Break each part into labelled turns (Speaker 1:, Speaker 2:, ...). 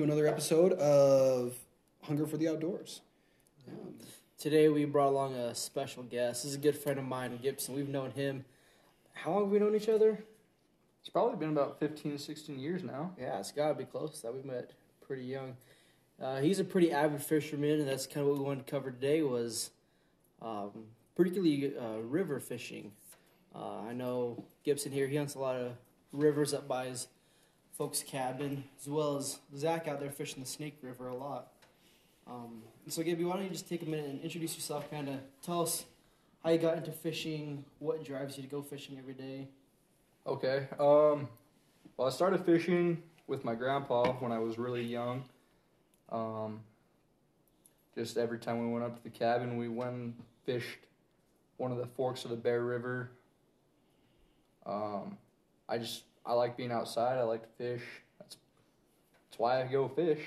Speaker 1: to another episode of Hunger for the Outdoors.
Speaker 2: Today we brought along a special guest. This is a good friend of mine, Gibson. We've known him. How long have we known each other?
Speaker 3: It's probably been about 15, 16 years now.
Speaker 2: Yeah, it's got to be close. That we met pretty young. Uh, he's a pretty avid fisherman, and that's kind of what we wanted to cover today was um, particularly uh, river fishing. Uh, I know Gibson here. He hunts a lot of rivers up by his folks' cabin, as well as Zach out there fishing the Snake River a lot. Um, so, Gibby, why don't you just take a minute and introduce yourself? Kind of tell us how you got into fishing, what drives you to go fishing every day.
Speaker 3: Okay. Um, well, I started fishing with my grandpa when I was really young. Um, just every time we went up to the cabin, we went and fished one of the forks of the Bear River. Um, I just I like being outside. I like to fish. That's that's why I go fish.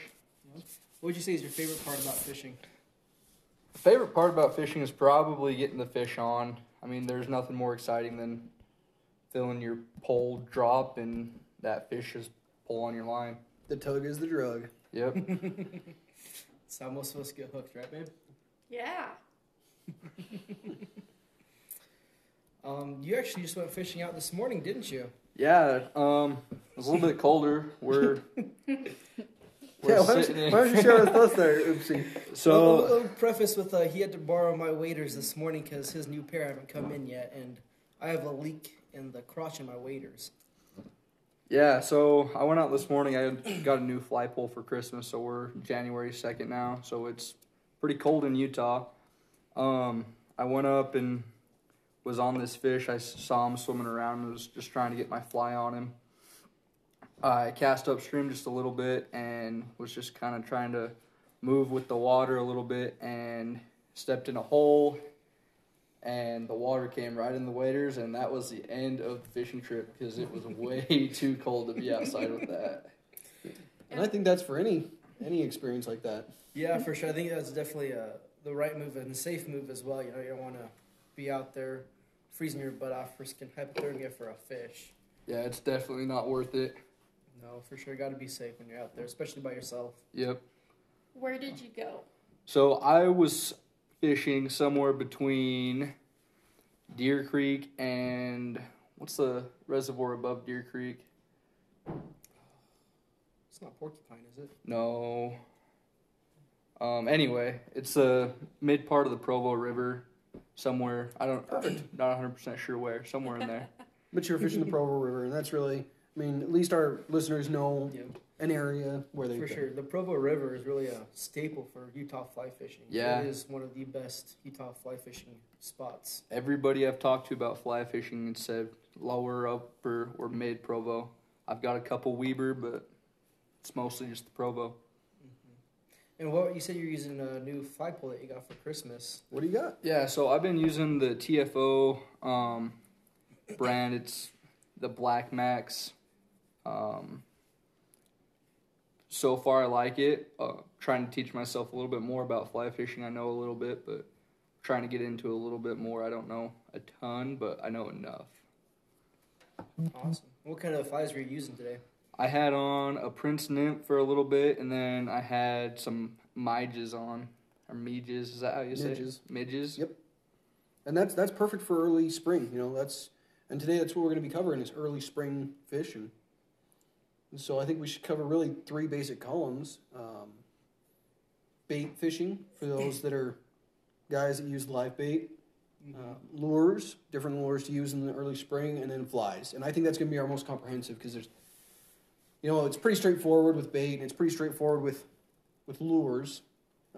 Speaker 2: What would you say is your favorite part about fishing?
Speaker 3: The favorite part about fishing is probably getting the fish on. I mean, there's nothing more exciting than feeling your pole drop and that fish just pull on your line.
Speaker 1: The tug is the drug.
Speaker 3: Yep.
Speaker 2: That's how most of us get hooked, right, babe?
Speaker 4: Yeah.
Speaker 2: Um, you actually just went fishing out this morning, didn't you?
Speaker 3: Yeah. Um, it was a little bit colder. We're we're
Speaker 1: yeah, why don't, you,
Speaker 3: in-
Speaker 1: why don't you share with us there, Oopsie?
Speaker 2: So,
Speaker 3: so
Speaker 2: I'll preface with uh, he had to borrow my waders this morning because his new pair haven't come in yet, and I have a leak in the crotch in my waders.
Speaker 3: yeah. So I went out this morning. I got a new fly pole for Christmas. So we're January second now. So it's pretty cold in Utah. Um, I went up and was on this fish. I saw him swimming around and was just trying to get my fly on him. I cast upstream just a little bit and was just kind of trying to move with the water a little bit and stepped in a hole and the water came right in the waders and that was the end of the fishing trip because it was way too cold to be outside with that.
Speaker 1: And I think that's for any any experience like that.
Speaker 2: Yeah, for sure. I think that's definitely a, the right move and a safe move as well. You know, you don't want to be out there freezing your butt off, risking hypothermia for a fish.
Speaker 3: Yeah, it's definitely not worth it.
Speaker 2: No, for sure. Got to be safe when you're out there, especially by yourself.
Speaker 3: Yep.
Speaker 4: Where did you go?
Speaker 3: So I was fishing somewhere between Deer Creek and what's the reservoir above Deer Creek?
Speaker 2: It's not porcupine, is it?
Speaker 3: No. Um. Anyway, it's the mid part of the Provo River, somewhere. I don't. Not 100 percent sure where. Somewhere in there.
Speaker 1: But you're fishing the Provo River, and that's really, I mean, at least our listeners know
Speaker 2: Yeah.
Speaker 1: an area where they
Speaker 2: For
Speaker 1: can.
Speaker 2: sure. The Provo River is really a staple for Utah fly fishing.
Speaker 3: Yeah.
Speaker 2: It is one of the best Utah fly fishing spots.
Speaker 3: Everybody I've talked to about fly fishing and said lower, upper, or mid Provo. I've got a couple Weber, but it's mostly just the Provo.
Speaker 2: And what you said you're using a new fly pole that you got for Christmas.
Speaker 1: What do you got?
Speaker 3: Yeah, so I've been using the TFO um, brand. It's the Black Max. Um, so far, I like it. Uh, trying to teach myself a little bit more about fly fishing. I know a little bit, but trying to get into a little bit more. I don't know a ton, but I know enough.
Speaker 2: Awesome. What kind of flies were you using today?
Speaker 3: I had on a Prince Nymph for a little bit, and then I had some midges on. Or midges, is that how you say
Speaker 1: Midges.
Speaker 3: it? Midges?
Speaker 1: Yep. And that's that's perfect for early spring. You know, that's and today that's what we're going to be covering is early spring fishing. And so I think we should cover really three basic columns: um, bait fishing for those that are guys that use live bait, uh, lures, different lures to use in the early spring, and then flies. And I think that's going to be our most comprehensive because there's, you know, it's pretty straightforward with bait, and it's pretty straightforward with with lures.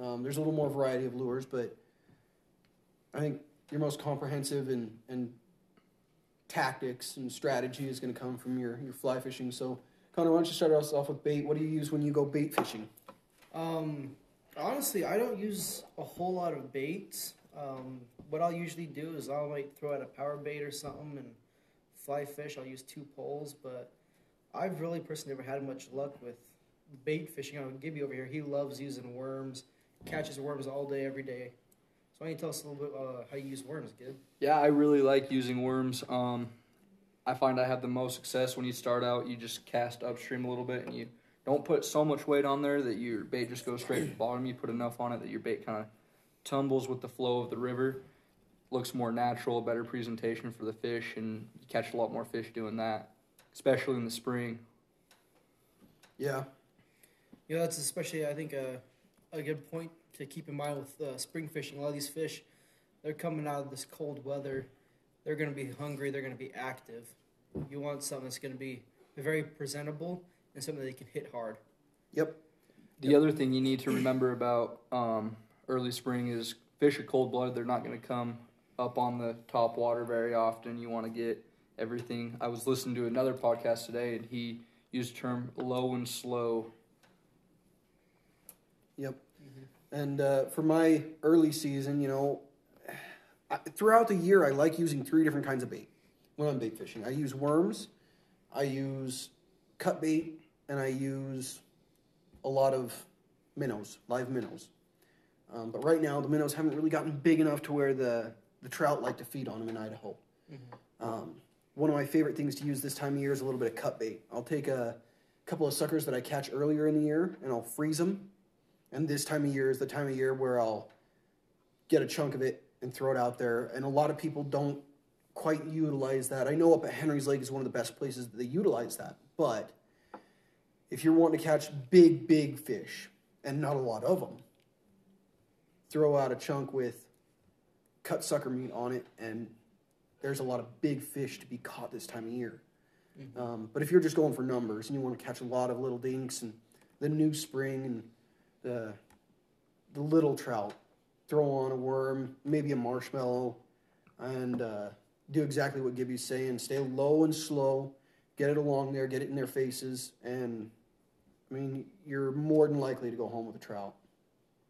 Speaker 1: Um, there's a little more variety of lures, but I think your most comprehensive and, and tactics and strategy is going to come from your, your fly fishing. So, Connor, why don't you start us off with bait? What do you use when you go bait fishing?
Speaker 2: Um, honestly, I don't use a whole lot of baits. Um, what I'll usually do is I'll like throw out a power bait or something and fly fish. I'll use two poles, but I've really personally never had much luck with bait fishing. I'll give you over here. He loves using worms catches worms all day, every day. So why don't you tell us a little bit uh, how you use worms, Gib?
Speaker 3: Yeah, I really like using worms. Um, I find I have the most success when you start out. You just cast upstream a little bit, and you don't put so much weight on there that your bait just goes straight to the bottom. You put enough on it that your bait kind of tumbles with the flow of the river. Looks more natural, better presentation for the fish, and you catch a lot more fish doing that, especially in the spring.
Speaker 1: Yeah,
Speaker 2: Yeah, that's especially, I think, a, a good point to keep in mind with uh, spring fishing. A lot of these fish, they're coming out of this cold weather. They're going to be hungry. They're going to be active. You want something that's going to be very presentable and something that they can hit hard.
Speaker 1: yep,
Speaker 3: The other thing you need to remember about um, early spring is fish are cold blooded. They're not going to come up on the top water very often. You want to get everything. I was listening to another podcast today, and he used the term low and slow.
Speaker 1: yep. And uh, for my early season, you know, I, throughout the year, I like using three different kinds of bait when I'm bait fishing. I use worms, I use cut bait, and I use a lot of minnows, live minnows. Um, but right now, the minnows haven't really gotten big enough to where the, the trout like to feed on them in Idaho. Um, one of my favorite things to use this time of year is a little bit of cut bait. I'll take a couple of suckers that I catch earlier in the year and I'll freeze them. And this time of year is the time of year where I'll get a chunk of it and throw it out there. And a lot of people don't quite utilize that. I know up at Henry's Lake is one of the best places that they utilize that. But if you're wanting to catch big, big fish and not a lot of them, throw out a chunk with cut sucker meat on it, and there's a lot of big fish to be caught this time of year. Um, but if you're just going for numbers and you want to catch a lot of little dinks and the new spring and the the little trout, throw on a worm, maybe a marshmallow, and uh, do exactly what Gibby's saying. Stay low and slow, get it along there, get it in their faces, and I mean you're more than likely to go home with a trout.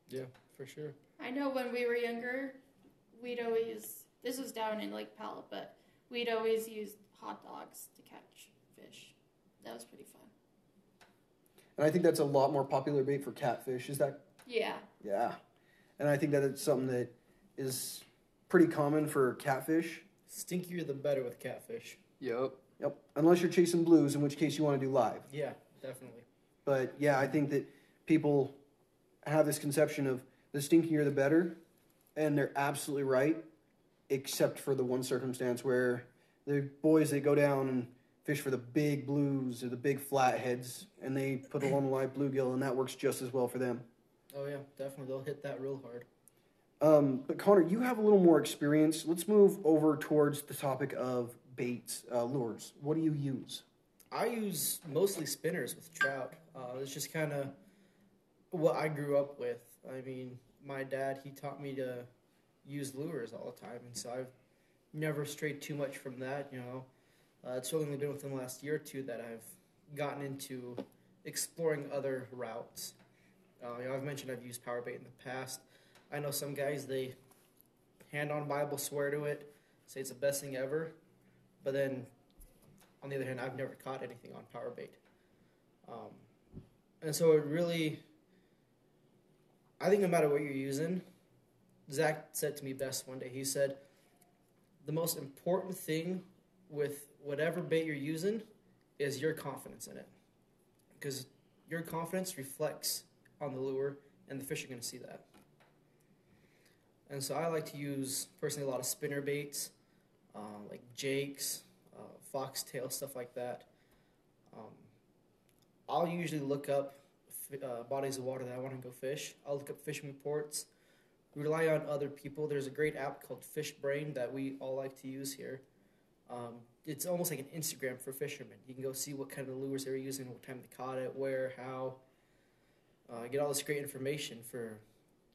Speaker 2: Yeah, for sure.
Speaker 4: I know when we were younger, we'd always, this was down in Lake Powell, but we'd always use hot dogs to catch fish. That was pretty fun.
Speaker 1: And I think that's a lot more popular bait for catfish. Is that
Speaker 4: Yeah.
Speaker 1: Yeah, and I think that it's something that is pretty common for catfish.
Speaker 2: Stinkier the better with catfish.
Speaker 3: Yep.
Speaker 1: Yep, unless you're chasing blues, in which case you want to do live.
Speaker 2: Yeah, definitely.
Speaker 1: But yeah, I think that people have this conception of the stinkier the better, and they're absolutely right, except for the one circumstance where the boys they go down and fish for the big blues or the big flatheads, and they put it on live bluegill, and that works just as well for them.
Speaker 2: Oh yeah, definitely. They'll hit that real hard.
Speaker 1: Um, but Connor, you have a little more experience. Let's move over towards the topic of baits, uh, lures. What do you use?
Speaker 2: I use mostly spinners with trout. Uh, it's just kind of what I grew up with. I mean, my dad he taught me to use lures all the time, and so I've never strayed too much from that. You know, uh, it's only been within the last year or two that I've gotten into exploring other routes. Uh, you know, I've mentioned I've used power bait in the past. I know some guys they hand on Bible swear to it, say it's the best thing ever, but then on the other hand, I've never caught anything on power bait. Um, and so it really, I think no matter what you're using, Zach said to me best one day. He said, the most important thing with whatever bait you're using is your confidence in it. Because your confidence reflects on the lure, and the fish are going to see that. And so I like to use personally a lot of spinner baits, uh, like jakes, uh, foxtail, stuff like that. Um, I'll usually look up uh, bodies of water that I want to go fish. I'll look up fishing reports, rely on other people. There's a great app called Fishbrain that we all like to use here. Um, it's almost like an Instagram for fishermen. You can go see what kind of lures they're using, what time they caught it, where, how. Uh, get all this great information for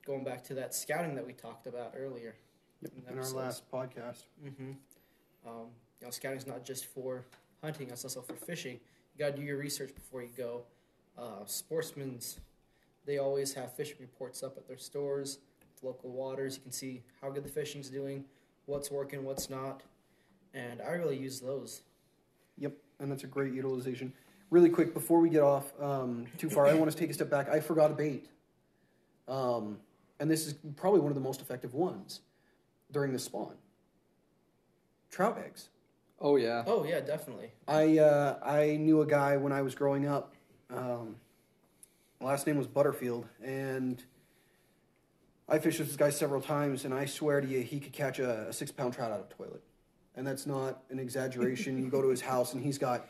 Speaker 2: going back to that scouting that we talked about earlier.
Speaker 1: In our last podcast.
Speaker 2: Mm-hmm. Um, you know, scouting is not just for hunting; it's also for fishing. You got to do your research before you go. Uh, Sportsman's, they always have fishing reports up at their stores, local waters. You can see how good the fishing's doing, what's working, what's not, and I really use those.
Speaker 1: Yep, and that's a great utilization. Really quick, before we get off um, too far, I want to take a step back. I forgot a bait. Um, and this is probably one of the most effective ones during the spawn. Trout eggs.
Speaker 3: Oh yeah.
Speaker 2: Oh yeah, definitely.
Speaker 1: I uh, I knew a guy when I was growing up. Um, last name was Butterfield, and I fished with this guy several times, and I swear to you, he could catch a, a six pound trout out of a toilet, and that's not an exaggeration. you go to his house, and he's got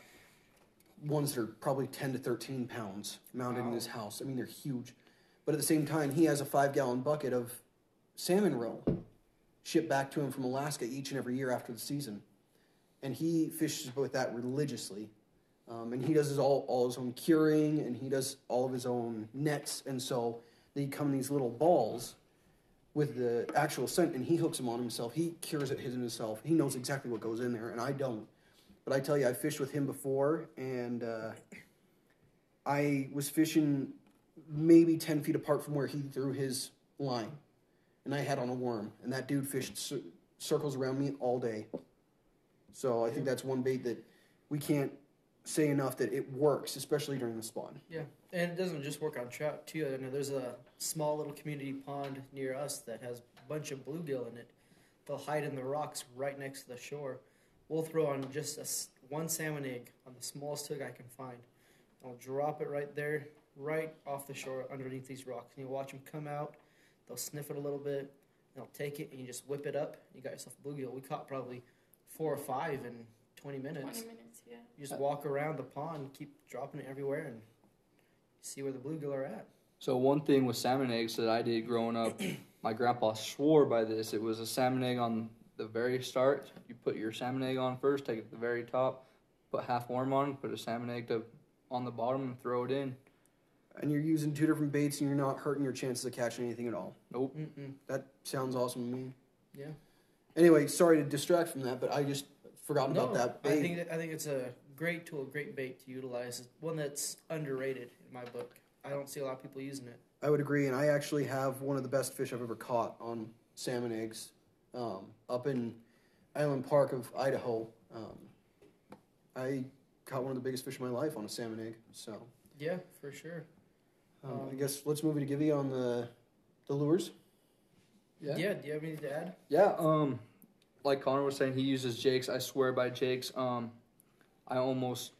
Speaker 1: ones that are probably ten to thirteen pounds mounted in his house. I mean, they're huge, but at the same time, he has a five gallon bucket of salmon roe shipped back to him from Alaska each and every year after the season and he fishes with that religiously. Um, and he does his all, all his own curing, and he does all of his own nets, and so they come in these little balls with the actual scent, and he hooks them on himself. He cures it himself. He knows exactly what goes in there, and I don't. But I tell you, I fished with him before, and uh, I was fishing maybe ten feet apart from where he threw his line, and I had on a worm, and that dude fished cir- circles around me all day. So I think that's one bait that we can't say enough that it works, especially during the spawn.
Speaker 2: Yeah, and it doesn't just work on trout too. I know there's a small little community pond near us that has a bunch of bluegill in it. They'll hide in the rocks right next to the shore. We'll throw on just a one salmon egg on the smallest hook I can find. I'll drop it right there, right off the shore underneath these rocks. And you watch them come out. They'll sniff it a little bit. They'll take it and you just whip it up. You got yourself a bluegill. We caught probably four or five in 20 minutes.
Speaker 4: Twenty minutes, yeah.
Speaker 2: You just walk around the pond, keep dropping it everywhere, and see where the bluegill are at.
Speaker 3: So one thing with salmon eggs that I did growing up, my grandpa swore by this. It was a salmon egg on the very start. You put your salmon egg on first, take it to the very top, put half worm on, put a salmon egg to, on the bottom, and throw it in.
Speaker 1: And you're using two different baits, and you're not hurting your chances of catching anything at all.
Speaker 3: Nope.
Speaker 2: Mm-mm.
Speaker 1: That sounds awesome to me.
Speaker 2: Yeah.
Speaker 1: Anyway, sorry to distract from that, but I just forgot
Speaker 2: No,
Speaker 1: about that
Speaker 2: I think that, I think it's a great tool, great bait to utilize. It's one that's underrated in my book. I don't see a lot of people using it.
Speaker 1: I would agree, and I actually have one of the best fish I've ever caught on salmon eggs um, up in Island Park of Idaho. Um, I caught one of the biggest fish of my life on a salmon egg. So
Speaker 2: Yeah, for sure.
Speaker 1: um, I
Speaker 2: Um,
Speaker 1: guess let's move to Gibby on the the lures.
Speaker 2: Yeah. Yeah. Do you have anything to add?
Speaker 3: Yeah, um, like Connor was saying, he uses Jake's. I swear by Jake's. Um, I almost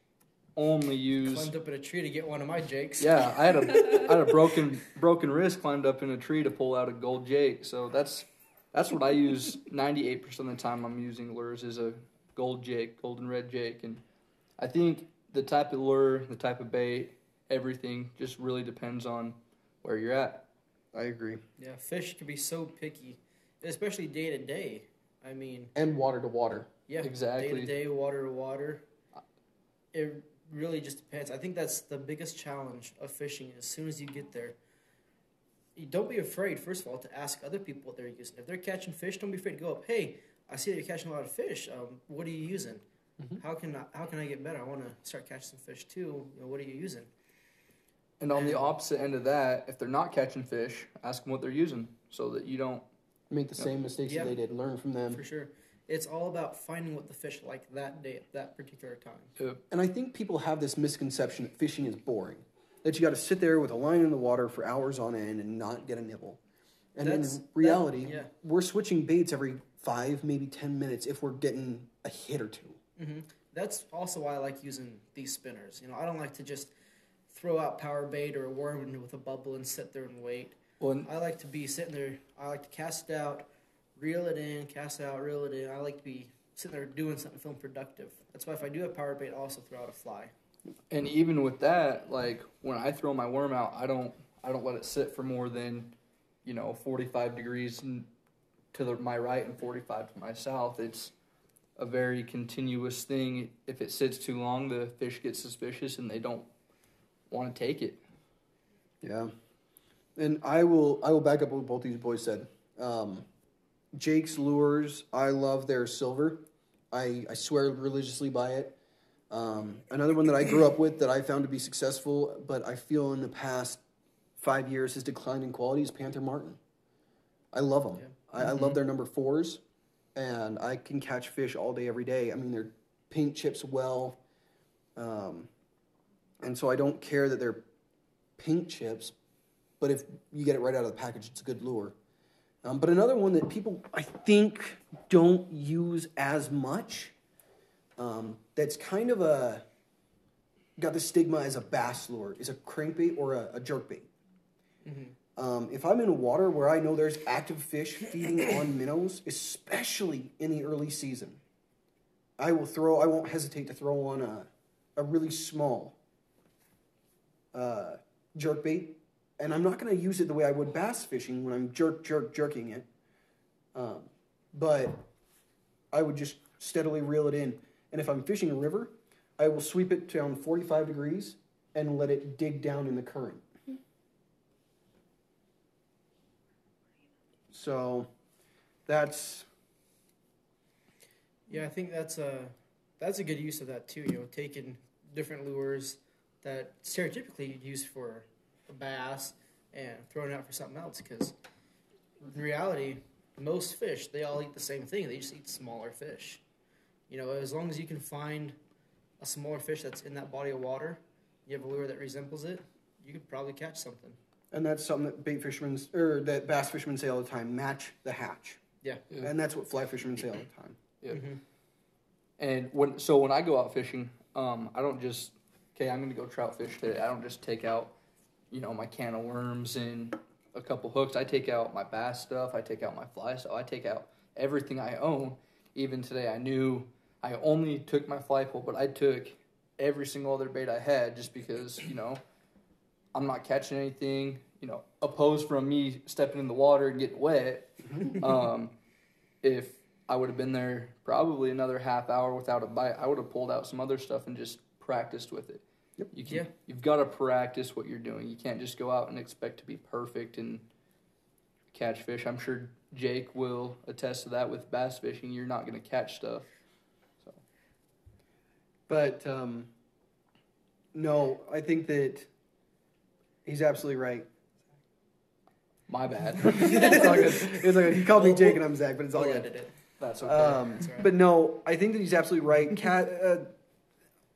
Speaker 3: only use.
Speaker 2: Climbed up in a tree to get one of my jakes.
Speaker 3: Yeah, I had a I had a broken broken wrist. Climbed up in a tree to pull out a gold Jake. So that's that's what I use. Ninety eight percent of the time I'm using lures is a gold Jake, golden red Jake, and I think the type of lure, the type of bait, everything just really depends on where you're at.
Speaker 1: I agree.
Speaker 2: Yeah, fish can be so picky, especially day to day. I mean,
Speaker 1: And water to water.
Speaker 2: yeah,
Speaker 3: Exactly.
Speaker 2: Day to day, water to water. It really just depends. I think that's the biggest challenge of fishing. As soon as you get there, you don't be afraid. First of all, to ask other people what they're using. If they're catching fish, don't be afraid to go up. Hey, I see that you're catching a lot of fish. Um, what are you using?
Speaker 1: Mhm.
Speaker 2: How can I, how can I get better? I want to start catching some fish too. You know, what are you using?
Speaker 3: And on the opposite end of that, if they're not catching fish, ask them what they're using so that you don't.
Speaker 1: Make the same mistakes
Speaker 2: Yeah.
Speaker 1: that they did. Learn from them.
Speaker 2: For sure. It's all about finding what the fish like that day at that particular time.
Speaker 1: And I think people have this misconception that fishing is boring. That you got to sit there with a line in the water for hours on end and not get a nibble. And
Speaker 2: That's-
Speaker 1: in reality,
Speaker 2: that- yeah.
Speaker 1: we're switching baits every five, maybe ten minutes if we're getting a hit or two.
Speaker 2: hmm That's also why I like using these spinners. You know, I don't like to just throw out power bait or a worm with a bubble and sit there and wait.
Speaker 3: Well, and
Speaker 2: I like to be sitting there. I like to cast it out, reel it in, cast it out, reel it in. I like to be sitting there doing something, feeling productive. That's why if I do have power bait, I also throw out a fly.
Speaker 3: And even with that, like when I throw my worm out, I don't I don't let it sit for more than, you know, 45 degrees to the, my right and 45 to my south. It's a very continuous thing. If it sits too long, the fish get suspicious and they don't want to take it.
Speaker 1: Yeah. And I will I will back up what both these boys said. Um, Jake's lures, I love their silver. I, I swear religiously by it. Um, another one that I grew up with that I found to be successful, but I feel in the past five years has declined in quality is Panther Martin. I love them.
Speaker 2: Yeah.
Speaker 1: I, I love their number fours, and I can catch fish all day, every day. I mean, they're paint chips well, um, and so I don't care that they're paint chips, but if you get it right out of the package, it's a good lure. Um, but another one that people I think don't use as much, um, that's kind of a got the stigma as a bass lure, is a crankbait or a, a jerkbait. Um, if I'm in water where I know there's active fish feeding on minnows, especially in the early season, I will throw. I won't hesitate to throw on a a really small uh, jerk bait, and I'm not going to use it the way I would bass fishing when I'm jerk, jerk, jerking it. Um, but I would just steadily reel it in, and if I'm fishing a river, I will sweep it down 45 degrees and let it dig down in the current. So, that's
Speaker 2: Yeah, I think that's a that's a good use of that too. You know, taking different lures that stereotypically you'd use for a bass and throwing it out for something else. Because in reality, most fish they all eat the same thing. They just eat smaller fish. You know, as long as you can find a smaller fish that's in that body of water, you have a lure that resembles it, you could probably catch something.
Speaker 1: And that's something that bait fishermen or that bass fishermen say all the time: match the hatch.
Speaker 2: Yeah.
Speaker 3: Yeah.
Speaker 1: And that's what fly fishermen say all the time.
Speaker 3: Yeah.
Speaker 2: Mhm.
Speaker 3: And when so when I go out fishing, um, I don't just okay. I'm gonna go trout fish today. I don't just take out, you know, my can of worms and a couple hooks. I take out my bass stuff. I take out my fly stuff. I take out everything I own. Even today, I knew I only took my fly pole, but I took every single other bait I had just because you know I'm not catching anything. You know, opposed from me stepping in the water and getting wet. um, if I would have been there probably another half hour without a bite, I would have pulled out some other stuff and just practiced with it.
Speaker 1: Yep.
Speaker 3: You can,
Speaker 2: Yeah.
Speaker 3: You've got to practice what you're doing. You can't just go out and expect to be perfect and catch fish. I'm sure Jake will attest to that with bass fishing. You're not going to catch stuff. So.
Speaker 1: But um, no, I think that he's absolutely right.
Speaker 3: My bad.
Speaker 1: it's all good. It's all good. He called me Jake and I'm Zach, but it's all
Speaker 2: We'll
Speaker 1: good.
Speaker 3: That's okay.
Speaker 1: Um,
Speaker 2: That's all right.
Speaker 1: But no, I think that he's absolutely right. Cat, uh,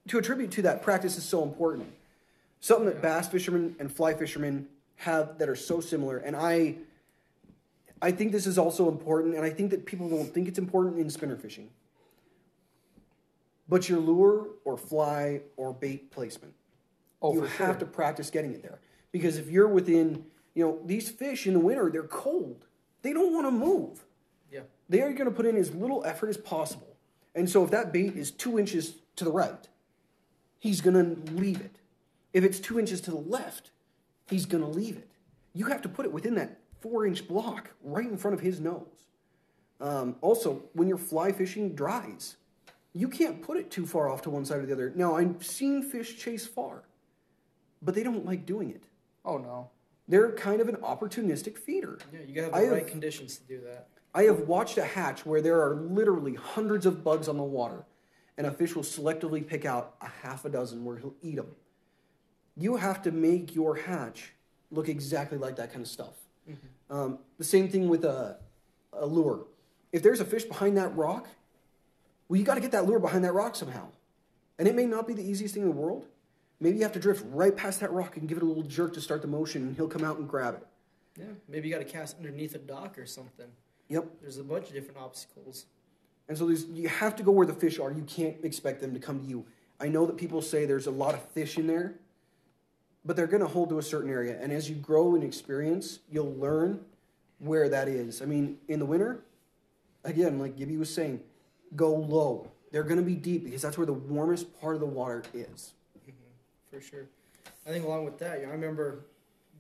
Speaker 1: to attribute to that, practice is so important. Something that bass fishermen and fly fishermen have that are so similar, and I, I think this is also important, and I think that people don't think it's important in spinner fishing. But your lure or fly or bait placement,
Speaker 3: oh,
Speaker 1: you have
Speaker 3: sure.
Speaker 1: to practice getting it there because if you're within, you know, these fish in the winter they're cold, they don't want to move
Speaker 2: Yeah.
Speaker 1: they are going to put in as little effort as possible. And so if that bait is two inches to the right, he's going to leave it. If it's two inches to the left, he's going to leave it. You have to put it within that four inch block right in front of his nose. Um, also, when you're fly fishing dries, you can't put it too far off to one side or the other. Now, I've seen fish chase far, but they don't like doing it.
Speaker 3: Oh no.
Speaker 1: They're kind of an opportunistic feeder.
Speaker 2: Yeah, you gotta have
Speaker 1: I
Speaker 2: the
Speaker 1: have-
Speaker 2: right conditions to do that.
Speaker 1: I have watched a hatch where there are literally hundreds of bugs on the water, and a fish will selectively pick out a half a dozen where he'll eat them. You have to make your hatch look exactly like that kind of stuff. Um, the same thing with a, a lure. If there's a fish behind that rock, well, you got to get that lure behind that rock somehow. And it may not be the easiest thing in the world. Maybe you have to drift right past that rock and give it a little jerk to start the motion, and he'll come out and grab it.
Speaker 2: Yeah, maybe you got to cast underneath a dock or something.
Speaker 1: Yep.
Speaker 2: There's a bunch of different obstacles.
Speaker 1: And so you have to go where the fish are. You can't expect them to come to you. I know that people say there's a lot of fish in there, but they're going to hold to a certain area. And as you grow in experience, you'll learn where that is. I mean, in the winter, again, like Gibby was saying, go low. They're going to be deep because that's where the warmest part of the water is. Mm-hmm.
Speaker 2: for sure. I think along with that, you know, I remember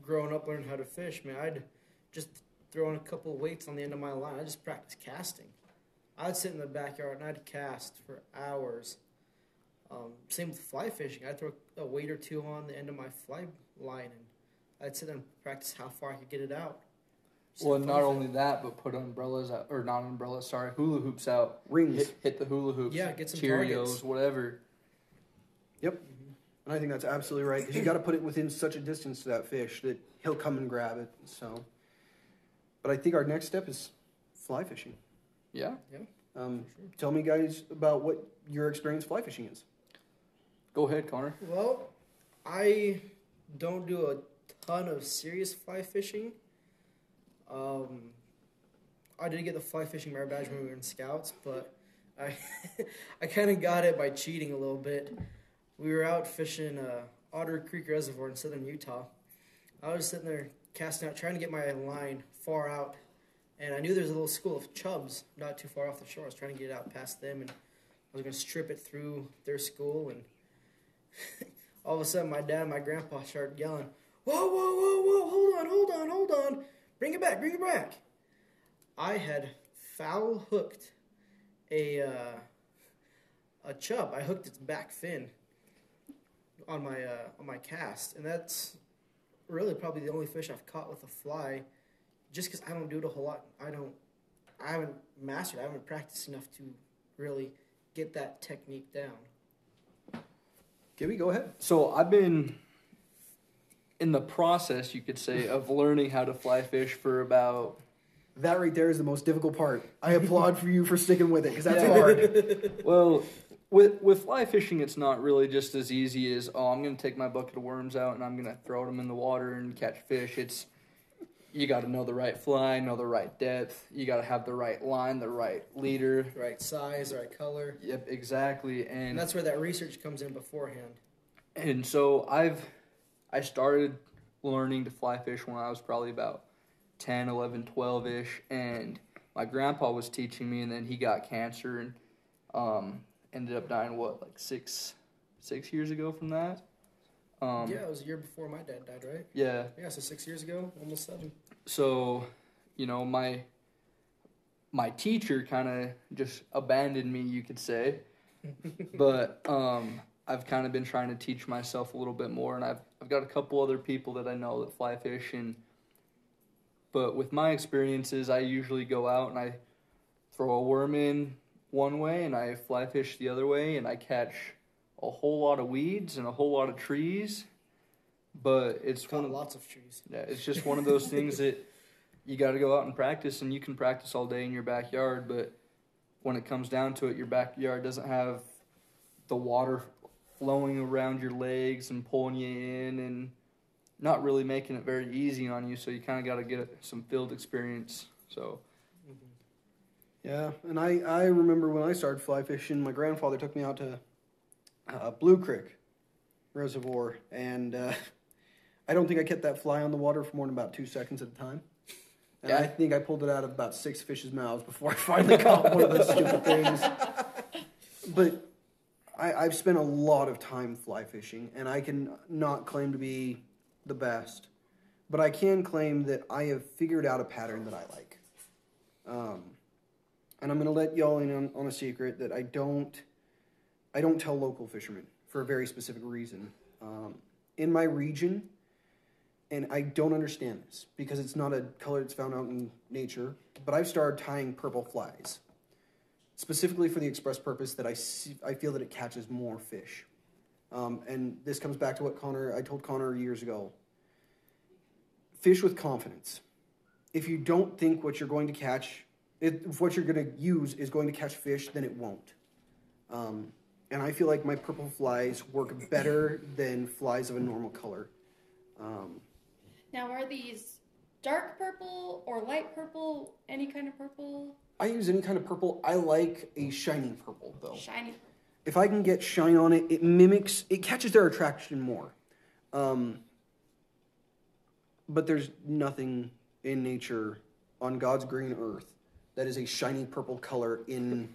Speaker 2: growing up learning how to fish. Man, I'd just throw in a couple weights on the end of my line. I just practice casting. I'd sit in the backyard and I'd cast for hours. Um, same with fly fishing. I'd throw a weight or two on the end of my fly line and I'd sit there and practice how far I could get it out. Just
Speaker 3: Well, not
Speaker 2: fun with
Speaker 3: only that, but put umbrellas out, or not umbrellas. Sorry, hula hoops out.
Speaker 1: Rings.
Speaker 3: Hit, hit the hula hoops.
Speaker 2: Yeah, get some
Speaker 3: Cheerios,
Speaker 2: targets.
Speaker 3: whatever.
Speaker 1: Yep. And I think that's absolutely right because you got to put it within such a distance to that fish that he'll come and grab it. So, but I think our next step is fly fishing.
Speaker 3: Yeah.
Speaker 1: Um, tell me, guys, about what your experience fly fishing is.
Speaker 3: Go ahead, Connor.
Speaker 2: Well, I don't do a ton of serious fly fishing. Um, I did get the fly fishing merit badge when we were in scouts, but I I kind of got it by cheating a little bit. We were out fishing uh, Otter Creek Reservoir in southern Utah. I was sitting there casting out, trying to get my line far out, and I knew there was a little school of chubs not too far off the shore. I was trying to get it out past them, and I was going to strip it through their school, and all of a sudden, my dad and my grandpa started yelling, "Whoa, whoa, whoa, whoa! Hold on, hold on, hold on! Bring it back, bring it back!" I had foul hooked a uh, a chub. I hooked its back fin on my uh, on my cast, and that's really probably the only fish I've caught with a fly. Just because I don't do it a whole lot, I don't, I haven't mastered. I haven't practiced enough to really get that technique down.
Speaker 1: Gibby, go ahead.
Speaker 3: So I've been in the process, you could say, of learning how to fly fish for about
Speaker 1: That right there is the most difficult part. I applaud for you for sticking with it because that's
Speaker 3: Yeah.
Speaker 1: hard.
Speaker 3: well, with with fly fishing, it's not really just as easy as oh, I'm gonna take my bucket of worms out and I'm gonna throw them in the water and catch fish. It's you got to know the right fly, know the right depth. You got to have the right line, the right leader.
Speaker 2: Right size, right color,
Speaker 3: Yep, exactly.
Speaker 2: and
Speaker 3: And
Speaker 2: that's where that research comes in beforehand.
Speaker 3: and so I've I started learning to fly fish when I was probably about 10, 11, 12 ish, and my grandpa was teaching me, and then he got cancer and um, ended up dying. What like six six years ago from that? Um,
Speaker 2: yeah, it was a year before my dad died, right?
Speaker 3: yeah.
Speaker 2: Yeah, so six years ago, almost seven.
Speaker 3: So, you know, my my teacher kind of just abandoned me, you could say. but um, I've kind of been trying to teach myself a little bit more, and I've I've got a couple other people that I know that fly fish, and but with my experiences, I usually go out and I throw a worm in one way, and I fly fish the other way, and I catch a whole lot of weeds and a whole lot of trees. But it's one of
Speaker 2: lots of trees.
Speaker 3: yeah, it's just one of those things that you got to go out and practice, and you can practice all day in your backyard, but when it comes down to it, your backyard doesn't have the water flowing around your legs and pulling you in, and not really making it very easy on you. So you kind of got to get some field experience. So
Speaker 1: Yeah, and I, I remember when I started fly fishing, my grandfather took me out to uh, Blue Creek Reservoir, and uh, I don't think I kept that fly on the water for more than about two seconds at a time. And I think I pulled it out of about six fish's mouths before I finally caught one of those stupid things. But I, I've spent a lot of time fly fishing, and I can not claim to be the best, but I can claim that I have figured out a pattern that I like. Um, and I'm going to let y'all in on, on a secret that I don't, I don't tell local fishermen for a very specific reason. Um, in my region, and I don't understand this because it's not a color that's found out in nature, but I've started tying purple flies, specifically for the express purpose that I see, I feel that it catches more fish. Um, and this comes back to what Connor I told Connor years ago. Fish with confidence. If you don't think what you're going to catch, if what you're going to use is going to catch fish, then it won't. Um, and I feel like my purple flies work better than flies of a normal color. Um,
Speaker 4: Now, are these dark purple or light purple? Any kind of purple?
Speaker 1: I use any kind of purple. I like a shiny purple though.
Speaker 4: Shiny.
Speaker 1: If I can get shine on it, it mimics, it catches their attraction more. Um, but there's nothing in nature on God's green earth that is a shiny purple color in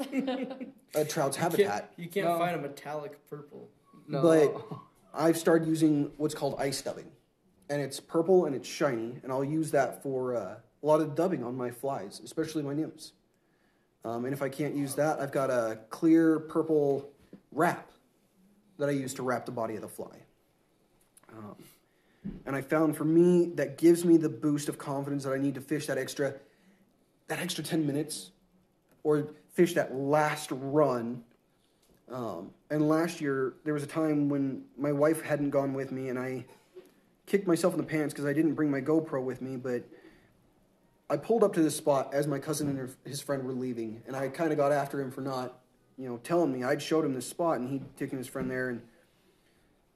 Speaker 1: a trout's
Speaker 2: You can't,
Speaker 1: habitat.
Speaker 2: you can't
Speaker 3: No.
Speaker 2: find a metallic purple.
Speaker 3: no,
Speaker 1: But- I've started using what's called ice dubbing, and it's purple and it's shiny, and I'll use that for uh, a lot of dubbing on my flies, especially my nymphs. Um, and if I can't use that, I've got a clear purple wrap that I use to wrap the body of the fly. Um, and I found for me that gives me the boost of confidence that I need to fish that extra, that extra ten minutes, or fish that last run um, and last year, there was a time when my wife hadn't gone with me, and I kicked myself in the pants because I didn't bring my GoPro with me. But I pulled up to this spot as my cousin and her, his friend were leaving, and I kind of got after him for not, you know, telling me. I'd showed him this spot, and he'd taken his friend there, and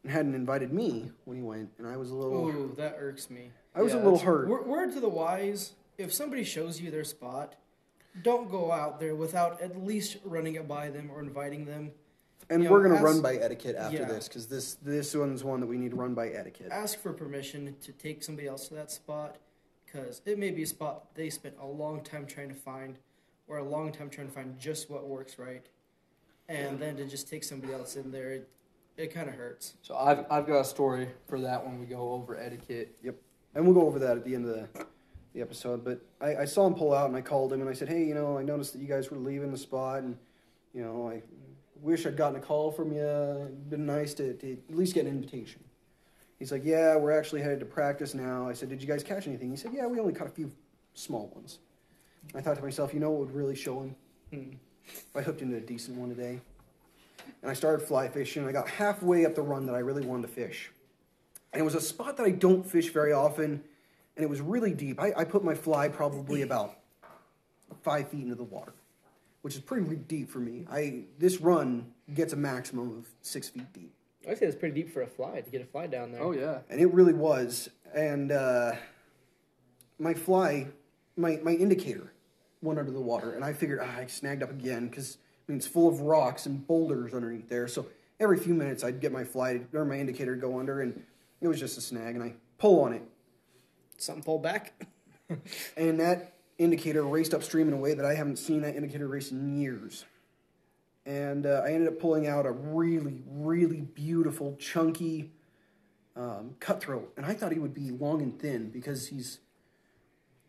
Speaker 1: and hadn't invited me when he went, and I was a little.
Speaker 2: Ooh, that irks me.
Speaker 1: I was a little hurt.
Speaker 2: Word, word to the wise: if somebody shows you their spot, don't go out there without at least running it by them or inviting them.
Speaker 1: And
Speaker 2: you
Speaker 1: we're
Speaker 2: know,
Speaker 1: gonna
Speaker 2: ask-
Speaker 1: run by etiquette after
Speaker 2: Yeah.
Speaker 1: this because this this one's one that we need to run by etiquette.
Speaker 2: Ask for permission to take somebody else to that spot, because it may be a spot they spent a long time trying to find, or a long time trying to find just what works right, and then to just take somebody else in there, it, it kind of hurts.
Speaker 3: So I've I've got a story for that when we go over etiquette.
Speaker 1: Yep, and we'll go over that at the end of the, the episode. But I, I saw him pull out, and I called him, and I said, "Hey, you know, I noticed that you guys were leaving the spot, and you know, I wish I'd gotten a call from you. It'd been nice to, to at least get an invitation." He's like, "Yeah, we're actually headed to practice now." I said, "Did you guys catch anything?" He said, "Yeah, we only caught a few small ones." I thought to myself, you know what would really show him?
Speaker 2: Hmm.
Speaker 1: If I hooked into a decent one today. And I started fly fishing. I got halfway up the run that I really wanted to fish. And it was a spot that I don't fish very often, and it was really deep. I, I put my fly probably about five feet into the water, which is pretty deep for me. I this run gets a maximum of six feet deep,
Speaker 2: I say it's pretty deep for a fly to get a fly down there.
Speaker 3: Oh yeah.
Speaker 1: and it really was. And uh, my fly, my my indicator, went under the water, and I figured ah, I snagged up again because I mean it's full of rocks and boulders underneath there. So every few minutes I'd get my fly or my indicator to go under, and it was just a snag, and I pull on it,
Speaker 2: Something pull back.
Speaker 1: and that indicator raced upstream in a way that I haven't seen that indicator race in years. And uh, I ended up pulling out a really, really beautiful, chunky um, cutthroat. And I thought he would be long and thin because he's,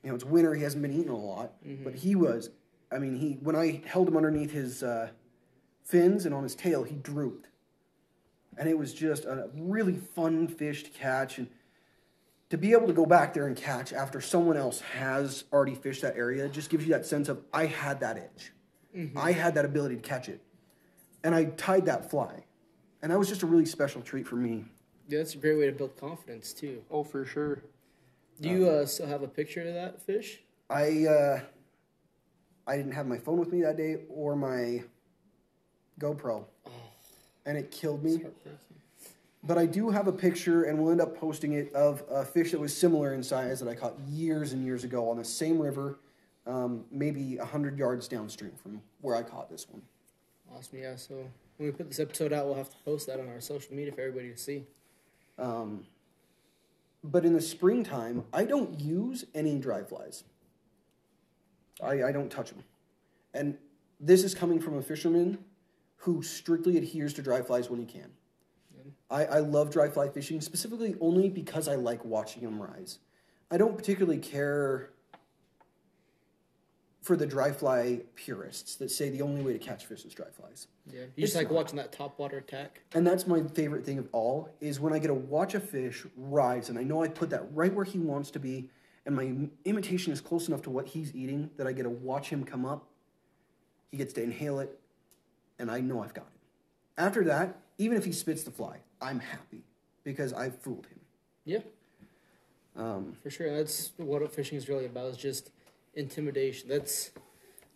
Speaker 1: you know, it's winter. He hasn't been eating a lot, but he was. I mean, he when I held him underneath his uh, fins and on his tail, he drooped, and it was just a really fun fish to catch and to be able to go back there and catch after someone else has already fished that area just gives you that sense of I had that edge. I had that ability to catch it. And I tied that fly. And that was just a really special treat for me.
Speaker 2: Yeah, that's a great way to build confidence too.
Speaker 3: Oh for sure.
Speaker 2: Do you uh, still have a picture of that fish?
Speaker 1: I uh, I didn't have my phone with me that day or my GoPro. And it killed me. But I do have a picture, and we'll end up posting it, of a fish that was similar in size that I caught years and years ago on the same river, um, maybe 100 yards downstream from where I caught this one.
Speaker 2: Awesome. Yeah. So when we put this episode out, we'll have to post that on our social media for everybody to see.
Speaker 1: Um, but in the springtime, I don't use any dry flies. I, I don't touch them. And this is coming from a fisherman who strictly adheres to dry flies when he can. I, I love dry fly fishing specifically only because I like watching them rise. I don't particularly care for the dry fly purists that say the only way to catch fish is dry flies.
Speaker 2: Yeah. You just like
Speaker 1: not.
Speaker 2: watching that top water attack.
Speaker 1: And that's my favorite thing of all is when I get to watch a fish rise and I know I put that right where he wants to be and my imitation is close enough to what he's eating that I get to watch him come up. He gets to inhale it and I know I've got it. After that, even if he spits the fly, I'm happy because I've fooled him.
Speaker 2: Yeah,
Speaker 1: Um,
Speaker 2: for sure. That's what fishing is really about. Is just intimidation. That's,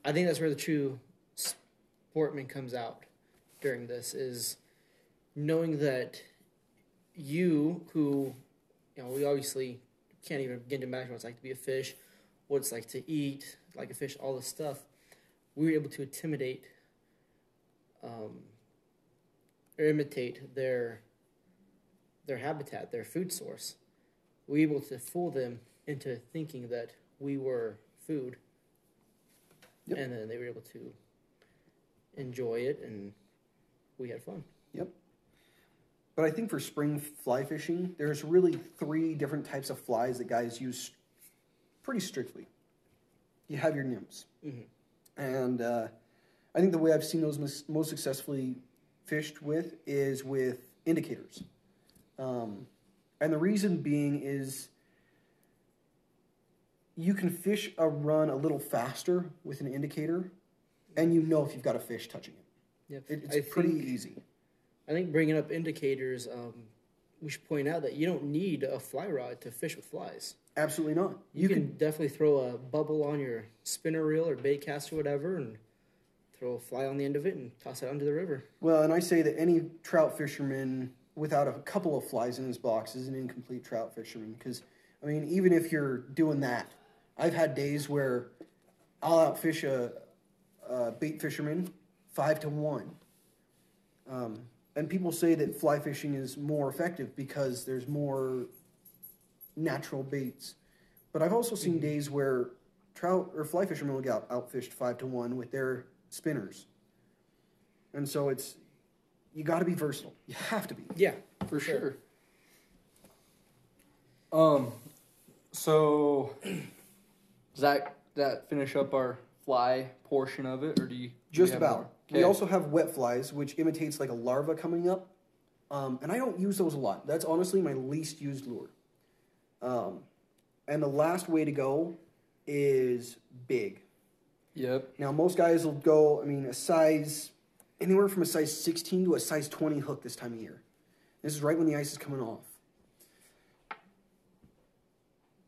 Speaker 2: I think that's where the true sportman comes out during this. Is knowing that you, who, you know, we obviously can't even begin to imagine what it's like to be a fish, what it's like to eat like a fish, all this stuff. We were able to intimidate, um, or imitate their their habitat, their food source. We were able to fool them into thinking that we were food,
Speaker 1: Yep.
Speaker 2: and then they were able to enjoy it, and we had fun.
Speaker 1: Yep. But I think for spring fly fishing, there's really three different types of flies that guys use pretty strictly. You have your nymphs. And uh, I think the way I've seen those most successfully fished with is with indicators. Um, and the reason being is you can fish a run a little faster with an indicator, and you know if you've got a fish touching it.
Speaker 2: Yeah,
Speaker 1: it it's
Speaker 2: I
Speaker 1: pretty
Speaker 2: think-
Speaker 1: easy.
Speaker 2: I think bringing up indicators, um, we should point out that you don't need a fly rod to fish with flies.
Speaker 1: Absolutely not.
Speaker 2: You, can, definitely throw a bubble on your spinner reel or bait cast or whatever, and throw a fly on the end of it and toss it onto the river.
Speaker 1: Well, and I say that any trout fisherman without a couple of flies in his box is an incomplete trout fisherman. Because I mean, even if you're doing that, I've had days where I'll outfish a, a bait fisherman five to one. Um, and people say that fly fishing is more effective because there's more natural baits. But I've also seen days where trout or fly fishermen will get out, outfished five to one with their spinners. And so it's you got to be versatile. You have to be.
Speaker 2: Yeah,
Speaker 3: for sure. Um, so does that that finish up our fly portion of it, or do you do you
Speaker 1: Just
Speaker 3: have
Speaker 1: about.
Speaker 3: more?
Speaker 1: We also have wet flies, which imitates like a larva coming up, um, and I don't use those a lot. That's honestly my least used lure. Um, and the last way to go is big.
Speaker 3: Yep.
Speaker 1: Now, most guys will go, I mean, a size, anywhere from a size 16 to a size 20 hook this time of year. This is right when the ice is coming off.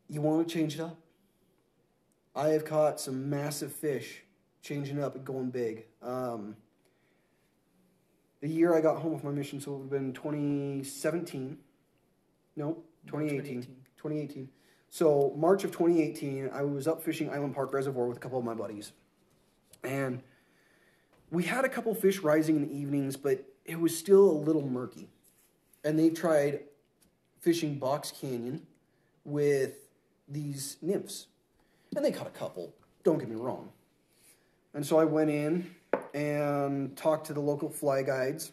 Speaker 1: You want to change it up? I have caught some massive fish changing up and going big. Um, the year I got home with my mission, so it would have been 2017. No, 2018. 2018. So March of 2018, I was up fishing Island Park Reservoir with a couple of my buddies, and we had a couple fish rising in the evenings, but it was still a little murky. And they tried fishing Box Canyon with these nymphs, and they caught a couple. Don't get me wrong. And so I went in and talked to the local fly guides,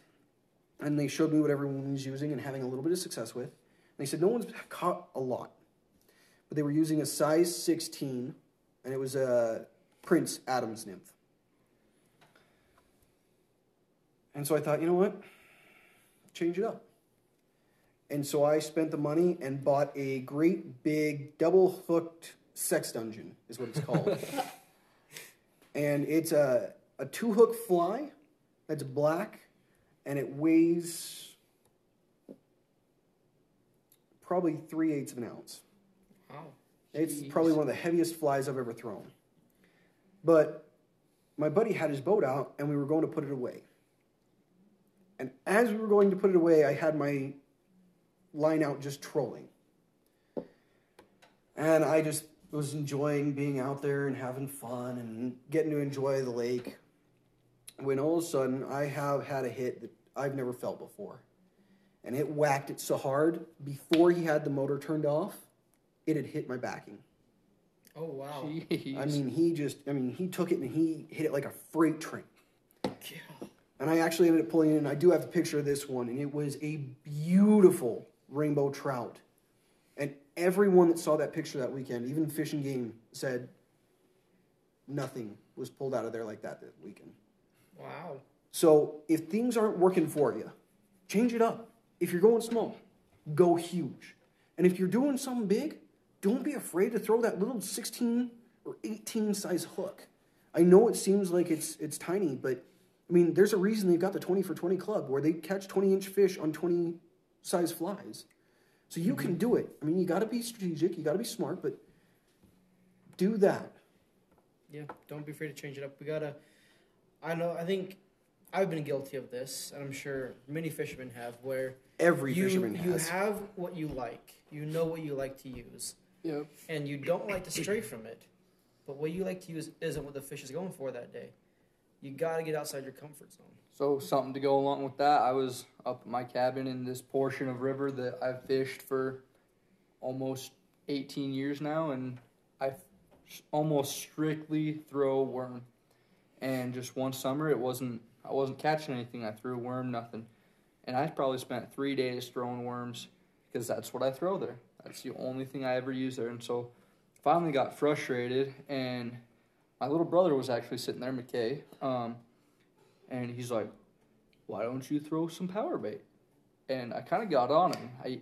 Speaker 1: and they showed me what everyone was using and having a little bit of success with. And they said no one's caught a lot, but they were using a size 16, and it was a Prince Adams nymph. And so I thought, you know what? Change it up. And so I spent the money and bought a great big double hooked sex dungeon, is what it's called. and it's a, a two hook fly that's black and it weighs probably three eighths of an ounce.
Speaker 2: Wow.
Speaker 1: It's
Speaker 2: Jeez.
Speaker 1: probably one of the heaviest flies I've ever thrown. But my buddy had his boat out and we were going to put it away. And as we were going to put it away, I had my line out just trolling. And I just was enjoying being out there and having fun and getting to enjoy the lake. When all of a sudden I have had a hit that I've never felt before. And it whacked it so hard before he had the motor turned off, it had hit my backing.
Speaker 2: Oh wow.
Speaker 3: Jeez.
Speaker 1: I mean, he just, I mean, he took it and he hit it like a freight train. And I actually ended up pulling in, I do have a picture of this one, and it was a beautiful rainbow trout. And everyone that saw that picture that weekend, even Fish and Game, said nothing was pulled out of there like that that weekend.
Speaker 2: Wow.
Speaker 1: So if things aren't working for you, change it up. If you're going small, go huge. And if you're doing something big, don't be afraid to throw that little 16 or 18 size hook. I know it seems like it's it's tiny, but I mean, there's a reason they've got the 20 for 20 club where they catch 20 inch fish on 20 size flies. So you can mm-hmm. do it. I mean, you got to be strategic, you got to be smart, but do that.
Speaker 2: Yeah, don't be afraid to change it up. We gotta. I know. I think I've been guilty of this, and I'm sure many fishermen have, where
Speaker 1: Every
Speaker 2: you
Speaker 1: fisherman
Speaker 2: you
Speaker 1: has.
Speaker 2: have what you like, you know what you like to use,
Speaker 3: Yep.
Speaker 2: and you don't like to stray from it. But what you like to use isn't what the fish is going for that day. You gotta get outside your comfort zone.
Speaker 3: So something to go along with that. I was up at my cabin in this portion of river that I've fished for almost 18 years now, and I almost strictly throw worm. And just one summer, it wasn't I wasn't catching anything. I threw a worm, nothing, and I probably spent three days throwing worms because that's what I throw there. That's the only thing I ever use there, and so finally got frustrated and. My little brother was actually sitting there, McKay, um, and he's like, "Why don't you throw some power bait?" And I kind of got on him. I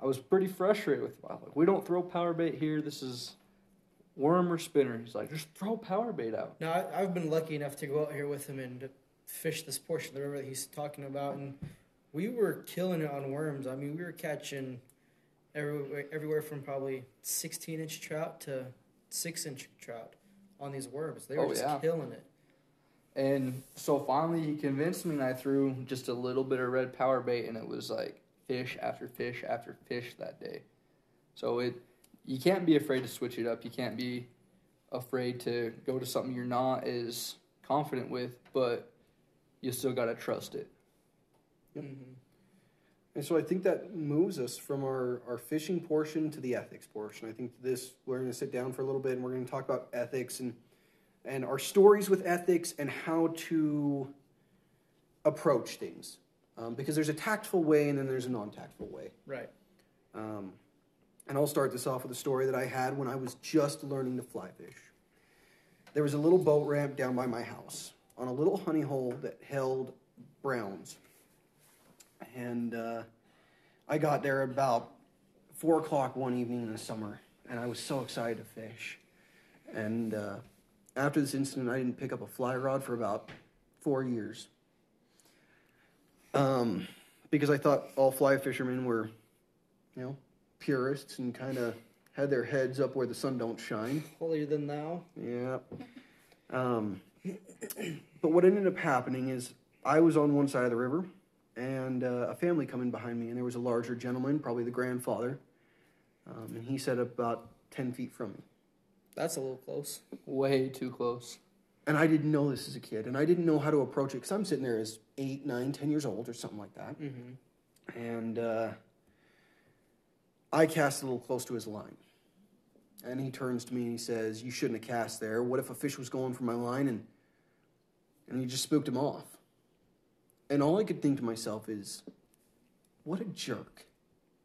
Speaker 3: I was pretty frustrated with him. Like, "We don't throw power bait here. This is worm or spinner." He's like, "Just throw power bait out."
Speaker 2: Now, I, I've been lucky enough to go out here with him and fish this portion of the river that he's talking about, and we were killing it on worms. I mean, we were catching everywhere, everywhere from probably 16 inch trout to six inch trout on these worms. They were
Speaker 3: Oh,
Speaker 2: just
Speaker 3: yeah.
Speaker 2: killing it.
Speaker 3: And so finally he convinced me and I threw just a little bit of red power bait and it was like fish after fish after fish that day. So it you can't be afraid to switch it up. You can't be afraid to go to something you're not as confident with, but you still got to trust it. Mm-hmm.
Speaker 1: And so I think that moves us from our, our fishing portion to the ethics portion. I think this we're going to sit down for a little bit and we're going to talk about ethics and and our stories with ethics and how to approach things. Um, because there's a tactful way and then there's a non-tactful way.
Speaker 2: Right.
Speaker 1: Um, and I'll start this off with a story that I had when I was just learning to fly fish. There was a little boat ramp down by my house on a little honey hole that held browns. And uh, I got there about four o'clock one evening in the summer, and I was so excited to fish. And uh, after this incident, I didn't pick up a fly rod for about four years. Um, because I thought all fly fishermen were, you know, purists and kind of had their heads up where the sun don't shine.
Speaker 2: Holier than thou.
Speaker 1: Yeah. Um, but what ended up happening is I was on one side of the river, and uh, a family coming behind me, and there was a larger gentleman, probably the grandfather, um, and he sat about ten feet from me.
Speaker 2: That's a little close.
Speaker 3: Way too close.
Speaker 1: And I didn't know this as a kid, and I didn't know how to approach it because I'm sitting there as eight, nine, ten years old or something like that.
Speaker 2: Mm-hmm.
Speaker 1: And uh, I cast a little close to his line. And he turns to me and he says, You shouldn't have cast there. What if a fish was going for my line? And, and he just spooked him off. And all I could think to myself is, What a jerk.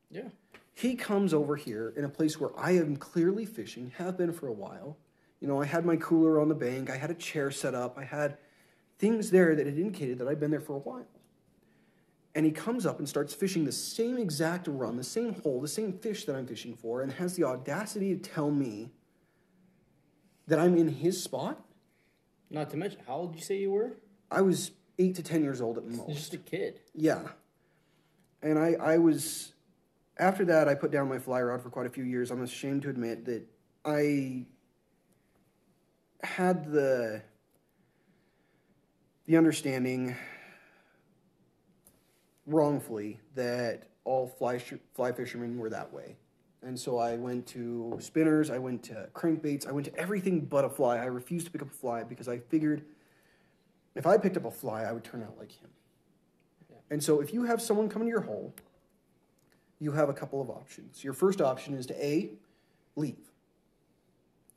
Speaker 2: Yeah.
Speaker 1: He comes over here in a place where I am clearly fishing, have been for a while. You know, I had my cooler on the bank, I had a chair set up, I had things there that had indicated that I'd been there for a while. And he comes up and starts fishing the same exact run, the same hole, the same fish that I'm fishing for, and has the audacity to tell me that I'm in his spot.
Speaker 2: Not to mention, how old did you say you were?
Speaker 1: I was eight to ten years old at most.
Speaker 2: just a kid.
Speaker 1: Yeah. And I, I was, after that, I put down my fly rod for quite a few years. I'm ashamed to admit that I had the, the understanding wrongfully that all fly, sh- fly fishermen were that way. And so I went to spinners, I went to crankbaits, I went to everything but a fly. I refused to pick up a fly because I figured if I picked up a fly, I would turn out like him. And so if you have someone come into your hole, you have a couple of options. Your first option is to A, leave.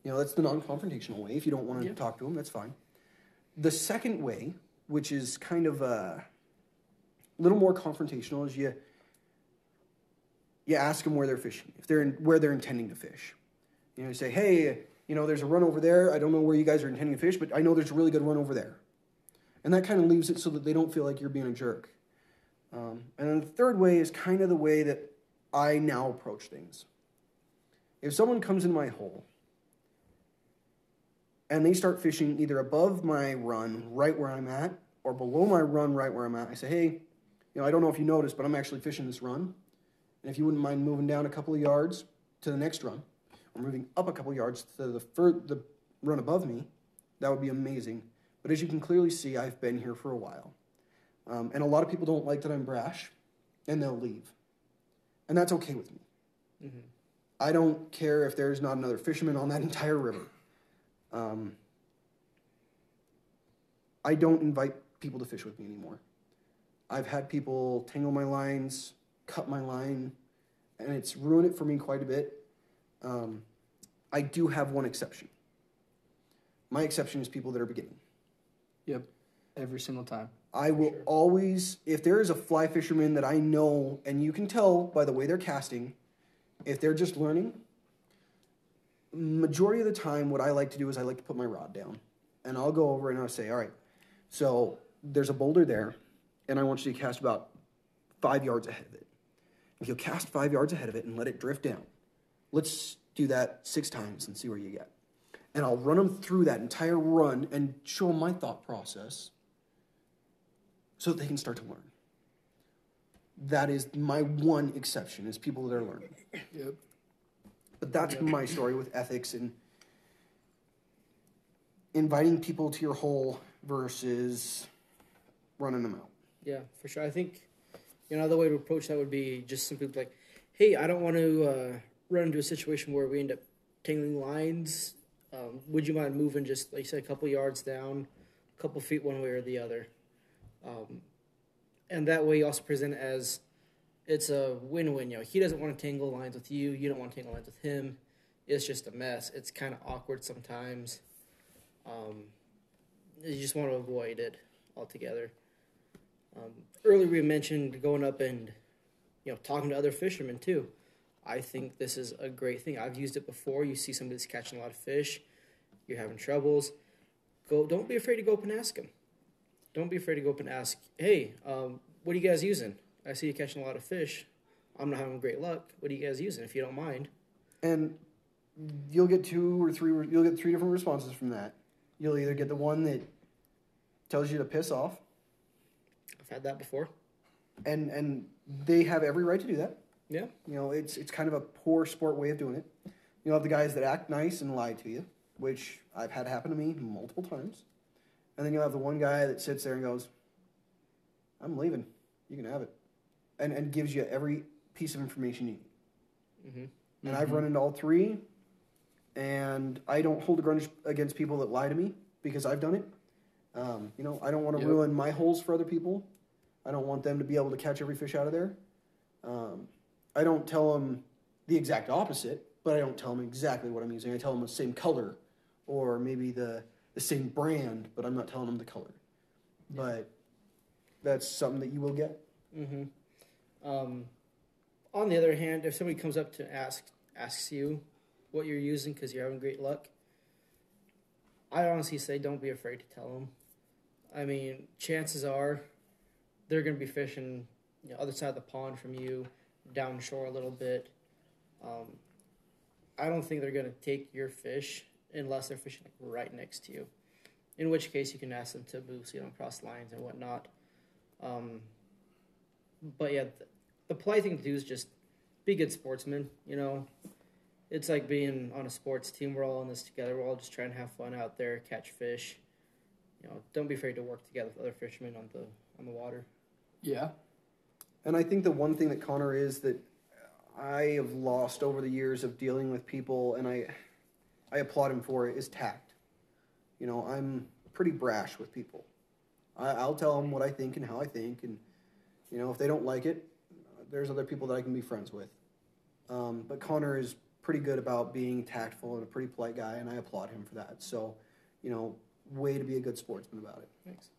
Speaker 1: You know, that's the non confrontational way. If you don't want to
Speaker 2: Yeah.
Speaker 1: talk to them, that's fine. The second way, which is kind of a little more confrontational, is you you ask them where they're fishing, if they're in, where they're intending to fish. You know, you say, hey, you know, there's a run over there. I don't know where you guys are intending to fish, but I know there's a really good run over there. And that kind of leaves it so that they don't feel like you're being a jerk. Um, and then the third way is kind of the way that I now approach things. If someone comes in my hole and they start fishing either above my run, right where I'm at, or below my run, right where I'm at, I say, hey, you know, I don't know if you noticed, but I'm actually fishing this run. And if you wouldn't mind moving down a couple of yards to the next run, or moving up a couple of yards to the, fir- the run above me, that would be amazing. But as you can clearly see, I've been here for a while. Um, and a lot of people don't like that I'm brash, and they'll leave. And that's okay with me. I don't care if there's not another fisherman on that entire river. Um, I don't invite people to fish with me anymore. I've had people tangle my lines, cut my line, and it's ruined it for me quite a bit. Um, I do have one exception. My exception is people that are beginning.
Speaker 3: Yep. Every single time.
Speaker 1: I will always, if there is a fly fisherman that I know, and you can tell by the way they're casting, if they're just learning, majority of the time, what I like to do is I like to put my rod down, and I'll go over and I'll say, all right, so there's a boulder there, and I want you to cast about five yards ahead of it. If you'll cast five yards ahead of it and let it drift down, let's do that six times and see where you get. And I'll run them through that entire run and show them my thought process so that they can start to learn. That is my one exception is people that are learning.
Speaker 3: Yep.
Speaker 1: But that's my story with ethics and inviting people to your hole versus running them out.
Speaker 2: Yeah, for sure. I think you know another way to approach that would be just simply like, hey, I don't want to uh, run into a situation where we end up tangling lines. Um, would you mind moving just like you said, a couple yards down, a couple feet one way or the other, um, and that way you also present it as it's a win-win. You know, he doesn't want to tangle lines with you. You don't want to tangle lines with him. It's just a mess. It's kind of awkward sometimes. Um, you just want to avoid it altogether. Um, earlier we mentioned going up and you know talking to other fishermen too. I think this is a great thing. I've used it before. You see somebody that's catching a lot of fish, you're having troubles. Go. Don't be afraid to go up and ask them. Don't be afraid to go up and ask. Hey, um, what are you guys using? I see you catching a lot of fish. I'm not having great luck. What are you guys using? If you don't mind.
Speaker 1: and you'll get two or three you'll get three different responses from that you'll either get the one that tells you to piss off
Speaker 2: I've had that before.
Speaker 1: and and they have every right to do that
Speaker 2: Yeah.
Speaker 1: you know it's it's kind of a poor sport way of doing it you'll have the guys that act nice and lie to you which i've had happen to me multiple times and then you'll have the one guy that sits there and goes i'm leaving you can have it and and gives you every piece of information you need
Speaker 2: Mm-hmm.
Speaker 1: and I've run into all three. And I don't hold a grudge against people that lie to me because I've done it. Um, you know, I don't want to
Speaker 3: Yep.
Speaker 1: ruin my holes for other people. I don't want them to be able to catch every fish out of there. Um, I don't tell them the exact opposite, but I don't tell them exactly what I'm using. I tell them the same color or maybe the, the same brand, but I'm not telling them the color. But that's something that you will get.
Speaker 2: Mm-hmm. Um, on the other hand, if somebody comes up to ask asks you what you're using because you're having great luck, I honestly say don't be afraid to tell them. I mean, chances are they're going to be fishing you know, other side of the pond from you, down shore a little bit. Um, I don't think they're going to take your fish unless they're fishing right next to you. In which case, you can ask them to move so you don't cross lines and whatnot. Um, but yeah, the, the polite thing to do is just be good sportsmen. You know, it's like being on a sports team. We're all in this together. We're all just trying to have fun out there, catch fish. You know, don't be afraid to work together with other fishermen on the on the water.
Speaker 3: Yeah.
Speaker 1: And I think the one thing that Connor is that I have lost over the years of dealing with people, and I, I applaud him for it, is tact. You know, I'm pretty brash with people. I, I'll tell them what I think and how I think, and you know, if they don't like it, there's other people that I can be friends with. Um, but Connor is pretty good about being tactful and a pretty polite guy, and I applaud him for that. So, you know, way to be a good sportsman about it.
Speaker 2: Thanks.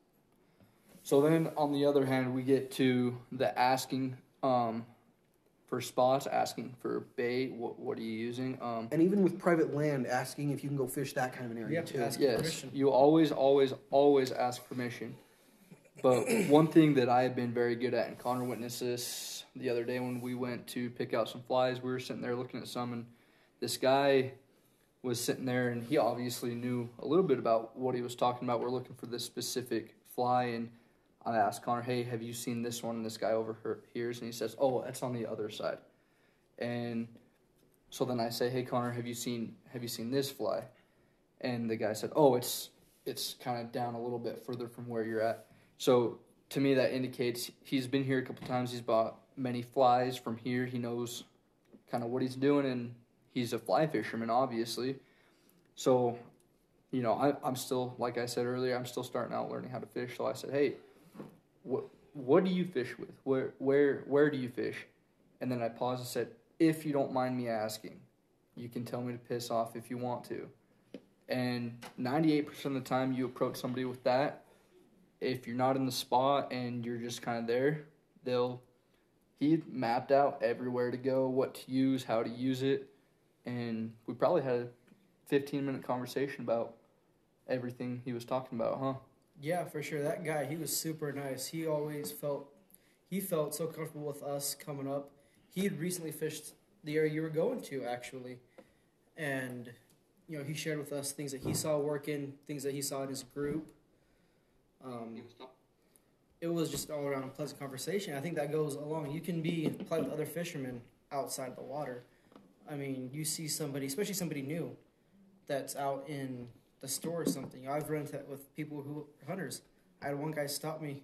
Speaker 3: So then, on the other hand, we get to the asking um, for spots, asking for bait. What what are you using? Um,
Speaker 1: And even with private land, asking if you can go fish that kind of an area
Speaker 2: Yeah,
Speaker 1: too.
Speaker 2: ask-
Speaker 3: yes,
Speaker 2: permission.
Speaker 3: you always, always, always ask permission. But one thing that I have been very good at, and Connor witnessed this the other day when we went to pick out some flies. We were sitting there looking at some, and this guy was sitting there, and he obviously knew a little bit about what he was talking about. We're looking for this specific fly, and I asked Connor, "Hey, have you seen this one?" And this guy over her- here's, and he says, "Oh, that's on the other side." And so then I say, "Hey, Connor, have you seen have you seen this fly?" And the guy said, "Oh, it's it's kind of down a little bit further from where you're at." So to me, that indicates he's been here a couple times. He's bought many flies from here. He knows kind of what he's doing, and he's a fly fisherman, obviously. So, you know, I, I'm still, like I said earlier, I'm still starting out learning how to fish. So I said, "Hey, what do you fish with? Where where where do you fish?" And then I paused and said, "If you don't mind me asking, you can tell me to piss off if you want to." And 98% of the time, you approach somebody with that. If you're not in the spot and you're just kind of there, they'll. He mapped out everywhere to go, what to use, how to use it, and we probably had a 15 minute conversation about everything he was talking about, huh?
Speaker 2: Yeah, for sure. That guy, he was super nice. He always felt he felt so comfortable with us coming up. He had recently fished the area you were going to actually. And you know, he shared with us things that he saw working, things that he saw in his group. Um, it was just all around a pleasant conversation. I think that goes along. You can be polite with other fishermen outside the water. I mean, you see somebody, especially somebody new, that's out in the store or something. I've run into that with people who are hunters. I had one guy stop me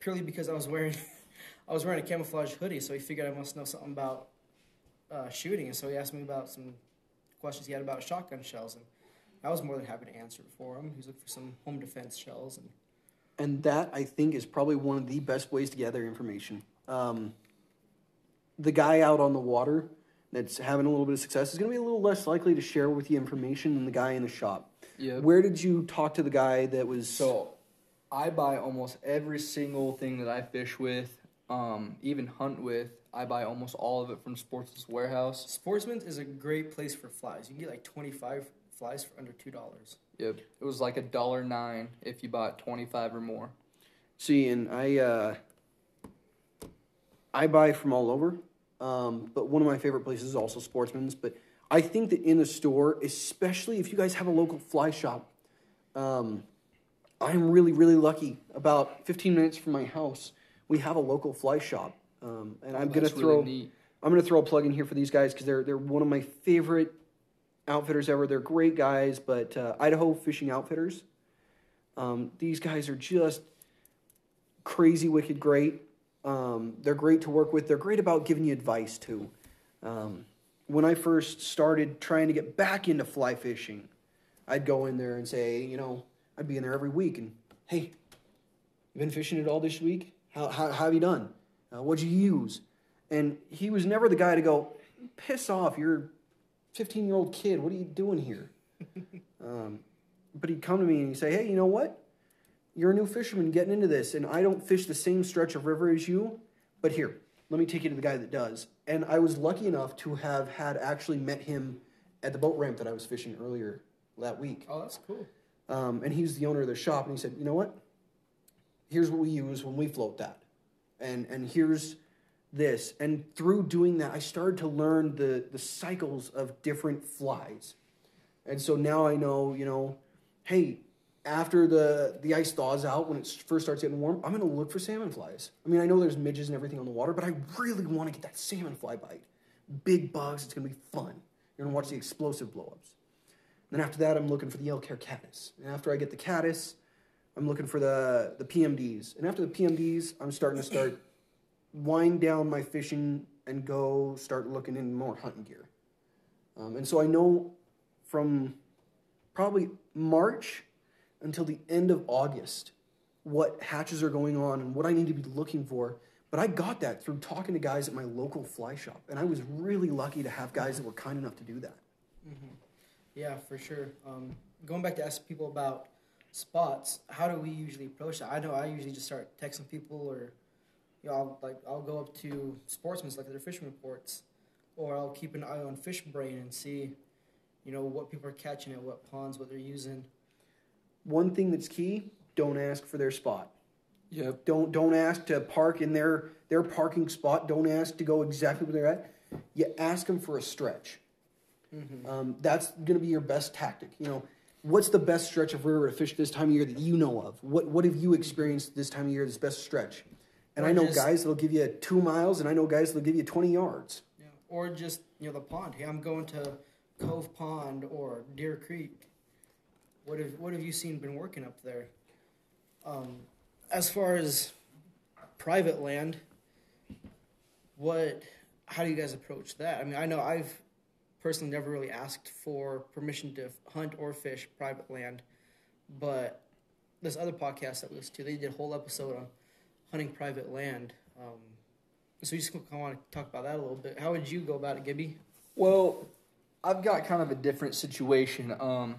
Speaker 2: purely because I was wearing I was wearing a camouflage hoodie, so he figured I must know something about uh, shooting, and so he asked me about some questions he had about shotgun shells, and I was more than happy to answer it for him. He was looking for some home defense shells, and
Speaker 1: And that I think is probably one of the best ways to gather information. Um, the guy out on the water that's having a little bit of success is going to be a little less likely to share with you information than the guy in the shop.
Speaker 3: Yeah.
Speaker 1: Where did you talk to the guy that was
Speaker 3: So, I buy almost every single thing that I fish with, um, even hunt with. I buy almost all of it from Sportsman's Warehouse.
Speaker 2: Sportsman's is a great place for flies. You can get like twenty five flies for under two dollars.
Speaker 3: Yep, it was like a dollar nine if you bought twenty five or more.
Speaker 1: See, and I uh, I buy from all over, um, but one of my favorite places is also Sportsman's. But I think that in the store, especially if you guys have a local fly shop, um, I'm really really lucky. About 15 minutes from my house, we have a local fly shop, um, and I'm gonna throw
Speaker 3: really.
Speaker 1: I'm gonna throw a plug in here for these guys because they're they're one of my favorite outfitters ever. They're great guys, but uh, Idaho Fishing Outfitters. Um, these guys are just crazy, wicked great. Um, they're great to work with. They're great about giving you advice too. When I first started trying to get back into fly fishing, I'd go in there and say, you know, I'd be in there every week and, hey, you been fishing at all this week? How, how, how have you done? Uh, what'd you use? And he was never the guy to go, piss off, you're a 15 year old kid. What are you doing here? um, but he'd come to me and he'd say, hey, you know what? You're a new fisherman getting into this, and I don't fish the same stretch of river as you, but here, let me take you to the guy that does. And I was lucky enough to have had actually met him at the boat ramp that I was fishing earlier that week.
Speaker 2: Oh, that's cool.
Speaker 1: Um, and he was the owner of the shop, and he said, "You know what? Here's what we use when we float that, and and here's this." And through doing that, I started to learn the the cycles of different flies, and so now I know, you know, hey, after the the ice thaws out, when it first starts getting warm, I'm gonna look for salmon flies. I mean, I know there's midges and everything on the water, but I really want to get that salmon fly bite. Big bugs, it's gonna be fun. You're gonna watch the explosive blowups. Then after that, I'm looking for the elk hair caddis. And after I get the caddis, I'm looking for the, the PMDs. And after the PMDs, I'm starting to start wind down my fishing and go start looking in more hunting gear. Um, and so I know from probably March until the end of August what hatches are going on and what I need to be looking for. But I got that through talking to guys at my local fly shop. And I was really lucky to have guys that were kind enough to do that.
Speaker 2: Yeah, for sure. Um, going back to ask people about spots, how do we usually approach that? I know I usually just start texting people, or you know, I'll, like I'll go up to Sportsman's like their fishing reports, or I'll keep an eye on Fishbrain and see, you know, what people are catching at what ponds, what they're using.
Speaker 1: One thing that's key: don't ask for their spot.
Speaker 3: Yep.
Speaker 1: Don't don't ask to park in their their parking spot. Don't ask to go exactly where they're at. You ask them for a stretch. Um, that's going to be your best tactic. You know, what's the best stretch of river to fish this time of year that you know of? What what have you experienced this time of year? This best stretch. And
Speaker 2: Or
Speaker 1: I know
Speaker 2: just-
Speaker 1: guys that'll give you two miles, and I know guys that'll give you twenty yards.
Speaker 2: Yeah. Or just you know the pond. Hey, I'm going to Cove Pond or Deer Creek. What have what have you seen been working up there? Um, as far as private land, what how do you guys approach that? I mean, I know I've personally never really asked for permission to hunt or fish private land, but this other podcast that we listened to, they did a whole episode on hunting private land. Um, so you just kind of want to talk about that a little bit. How would you go about it, Gibby?
Speaker 3: Well, I've got kind of a different situation. Um,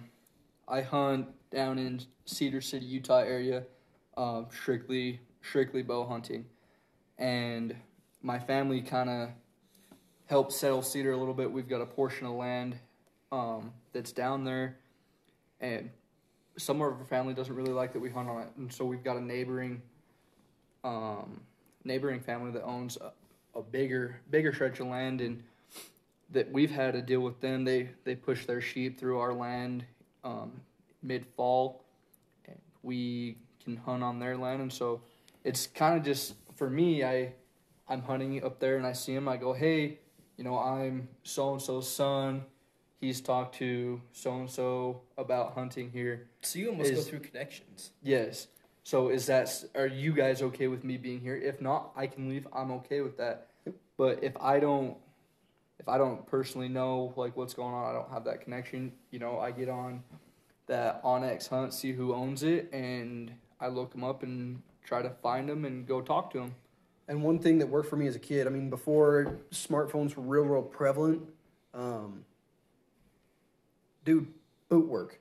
Speaker 3: I hunt down in Cedar City, Utah area, um, strictly strictly bow hunting, and my family kind of helped settle Cedar a little bit. We've got a portion of land um, that's down there, and some of our family doesn't really like that we hunt on it, and so we've got a neighboring um, neighboring family that owns a, a bigger bigger stretch of land and that we've had to deal with them. They they push their sheep through our land um, mid fall, we can hunt on their land. And so it's kind of just for me. I I'm hunting up there and I see him. I go, hey, you know, I'm so and so's son. he's talked to so and so about hunting here.
Speaker 2: So you almost
Speaker 3: Is-
Speaker 2: go through connections.
Speaker 3: Yes. So is that are you guys okay with me being here? If not, I can leave. I'm okay with that. But if I don't if I don't personally know like what's going on, I don't have that connection, you know, I get on that onX Hunt, see who owns it and I look them up and try to find them and go talk to them.
Speaker 1: And one thing that worked for me as a kid, I mean, before smartphones were real, real prevalent, um, dude, boot work.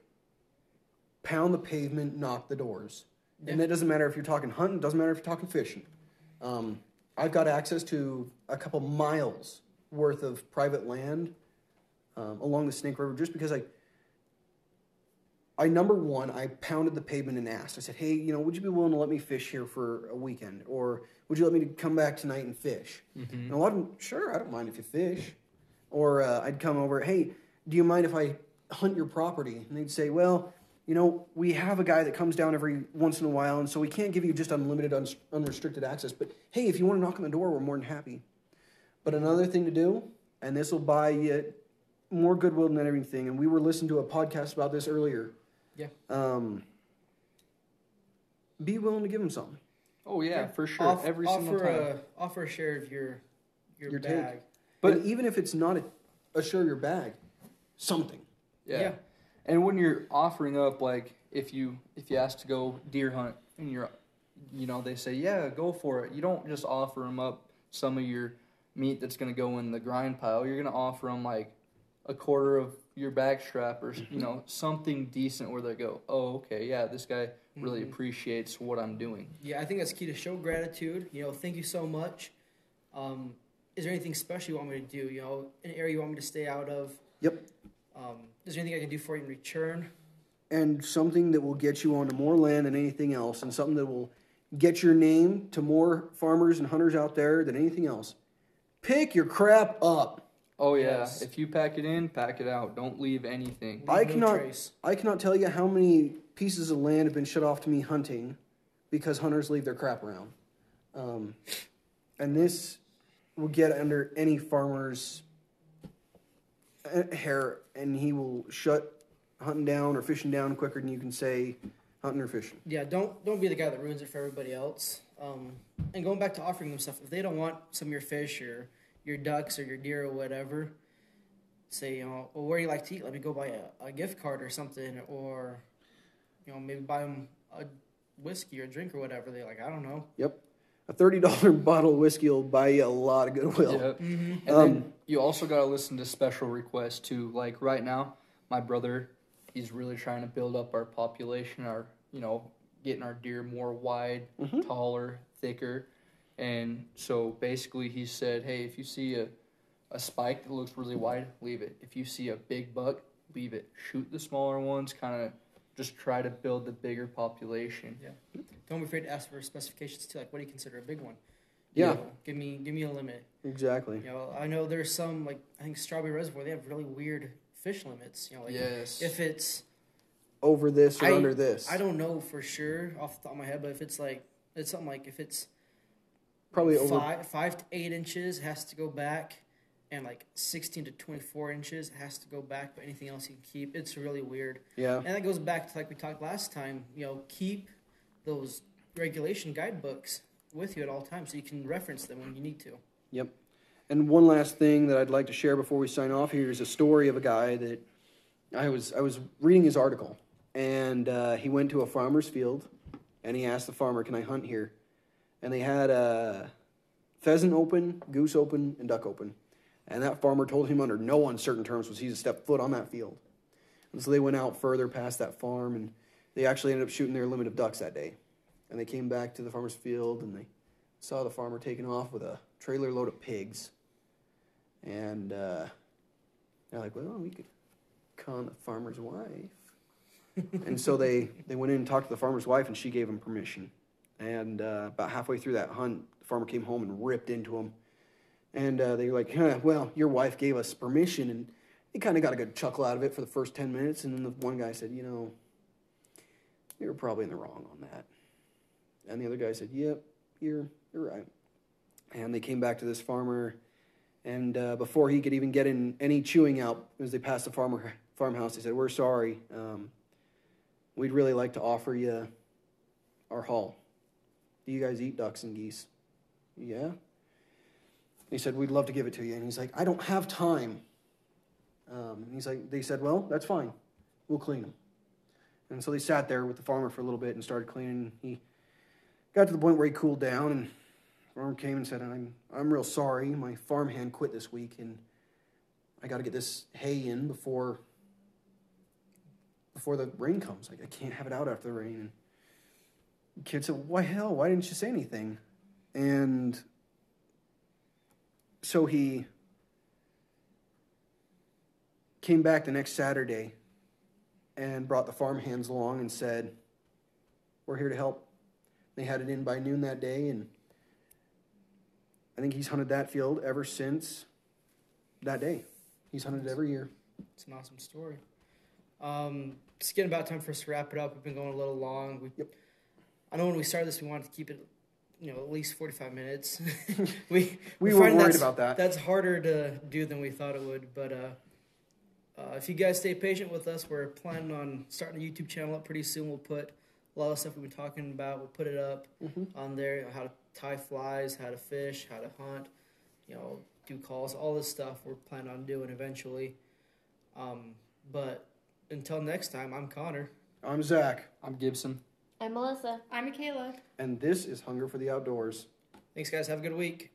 Speaker 1: Pound the pavement, knock the doors. And
Speaker 2: Yeah.
Speaker 1: that doesn't matter if you're talking hunting, doesn't matter if you're talking fishing. Um, I've got access to a couple miles worth of private land um, along the Snake River just because I, I number one, I pounded the pavement and asked. I said, "Hey, you know, would you be willing to let me fish here for a weekend, or would you let me to come back tonight and fish?" And a lot of them, sure, I don't mind if you fish. Or uh, I'd come over, "Hey, do you mind if I hunt your property?" And they'd say, "Well, you know, we have a guy that comes down every once in a while, and so we can't give you just unlimited, uns- unrestricted access. But hey, if you want to knock on the door, we're more than happy." But another thing to do, and this will buy you more goodwill than everything. And we were listening to a podcast about this earlier.
Speaker 2: Yeah.
Speaker 1: Um, be willing to give them something.
Speaker 3: Oh yeah, for sure.
Speaker 2: Off-
Speaker 3: Every
Speaker 2: offer
Speaker 3: single time.
Speaker 2: A, offer a share of your your,
Speaker 1: Your take.
Speaker 2: bag.
Speaker 1: But
Speaker 3: But-
Speaker 1: even if it's not a, a share your bag, something.
Speaker 3: Yeah.
Speaker 2: Yeah.
Speaker 3: And when you're offering up, like if you if you ask to go deer hunt and you're, you know, they say yeah, go for it. You don't just offer them up some of your meat that's gonna go in the grind pile. You're gonna offer them like a quarter of your backstrap or you know something decent where they go, oh okay, yeah, this guy really
Speaker 2: Mhm.
Speaker 3: appreciates what I'm doing.
Speaker 2: Yeah, I think that's key to show gratitude. You know, thank you so much. Um, is there anything special you want me to do? You know, an area you want me to stay out of?
Speaker 1: Yep.
Speaker 2: Um, is there anything I can do for you in return?
Speaker 1: and something that will get you onto more land than anything else, and something that will get your name to more farmers and hunters out there than anything else. Pick your crap up.
Speaker 3: Oh yeah,
Speaker 2: Yes.
Speaker 3: if you pack it in, pack it out. Don't leave anything.
Speaker 1: I
Speaker 2: no
Speaker 1: cannot-
Speaker 2: trace.
Speaker 1: I cannot tell you how many pieces of land have been shut off to me hunting because hunters leave their crap around. Um, and this will get under any farmer's uh, hair, and he will shut hunting down or fishing down quicker than you can say hunting or fishing.
Speaker 2: Yeah, don't don't be the guy that ruins it for everybody else. Um, and going back to offering them stuff, if they don't want some of your fish or your ducks or your deer or whatever, say you know, well, where do you like to eat? Let me go buy a, a gift card or something, or you know, maybe buy them a whiskey or drink or whatever. They like, I don't know.
Speaker 1: Yep. A thirty dollar bottle of whiskey will buy you a lot of goodwill.
Speaker 3: Yep.
Speaker 2: Mm-hmm.
Speaker 3: And
Speaker 1: Um,
Speaker 3: then you also got to listen to special requests too. Like right now, my brother, he's really trying to build up our population, our you know, getting our deer more wide,
Speaker 1: Mhm.
Speaker 3: taller, thicker, and so basically he said, hey, if you see a a spike that looks really wide, leave it. If you see a big buck, leave it. Shoot the smaller ones, kind of just try to build the bigger population. Yeah.
Speaker 2: Don't be afraid to ask for specifications too. Like, what do you consider a big one?
Speaker 1: Yeah.
Speaker 2: You know, give me give me a limit.
Speaker 1: Exactly.
Speaker 2: You know, I know there's some like I think Strawberry Reservoir. They have really weird fish limits. You know, like
Speaker 3: yes.
Speaker 2: if it's
Speaker 1: Over this or
Speaker 2: I-
Speaker 1: under this.
Speaker 2: I don't know for sure off the top of my head, but if it's like it's something like if it's
Speaker 1: Probably over
Speaker 2: five five to eight inches has to go back, and like sixteen to twenty four inches has to go back. But anything else you can keep. It's really weird,
Speaker 1: Yeah.
Speaker 2: and that goes back to like we talked last time. You know, keep those regulation guidebooks with you at all times so you can reference them when you need to.
Speaker 1: Yep. And one last thing that I'd like to share before we sign off here is a story of a guy that I was I was reading his article, and uh, he went to a farmer's field, and he asked the farmer, "Can I hunt here?" And they had a pheasant open, goose open, and duck open, and that farmer told him under no uncertain terms was he to step foot on that field. And so they went out further past that farm, and they actually ended up shooting their limit of ducks that day. And they came back to the farmer's field, and they saw the farmer taking off with a trailer load of pigs. And uh, they're like, well, we could con the farmer's wife. And so they, they went in and talked to the farmer's wife, and she gave him permission. And uh, about halfway through that hunt, the farmer came home and ripped into him. And uh, they were like, huh, well, your wife gave us permission. And he kind of got a good chuckle out of it for the first 10 minutes. And then the one guy said, you know, you were probably in the wrong on that. And the other guy said, yep, you're, you're right. And they came back to this farmer, And uh, before he could even get in any chewing out, as they passed the farmer farmhouse, they said, "We're sorry. Um, we'd really like to offer you our haul. Do you guys eat ducks and geese? Yeah." He said, "We'd love to give it to you." And he's like, "I don't have time." Um, and he's like, "They said, well, that's fine. We'll clean them." And so they sat there with the farmer for a little bit and started cleaning. He got to the point where he cooled down, and the farmer came and said, "I'm I'm real sorry. My farmhand quit this week, and I got to get this hay in before before the rain comes. Like I can't have it out after the rain." And kid said, "Why hell? Why didn't you say anything?" And so he came back the next Saturday and brought the farm hands along and said, We're here to help. They had it in by noon that day, and I think he's hunted that field ever since that day. He's hunted it every year.
Speaker 2: It's an awesome story. Um, it's getting about time for us to wrap it up. We've been going a little long. We,
Speaker 1: Yep.
Speaker 2: I know when we started this, we wanted to keep it, you know, at least forty-five minutes. we
Speaker 1: We
Speaker 2: we're
Speaker 1: were worried about that.
Speaker 2: That's harder to do than we thought it would. But uh, uh, if you guys stay patient with us, we're planning on starting a YouTube channel up pretty soon. We'll put a lot of stuff we've been talking about. We'll put it up
Speaker 1: Mm-hmm.
Speaker 2: on there. How to tie flies, how to fish, how to hunt. You know, do calls, all this stuff we're planning on doing eventually. Um, but until next time, I'm Connor.
Speaker 1: I'm Zach,
Speaker 3: I'm Gibson.
Speaker 5: I'm Melissa.
Speaker 4: I'm Michaela.
Speaker 1: and this is Hunger for the Outdoors.
Speaker 2: Thanks, guys. Have a good week.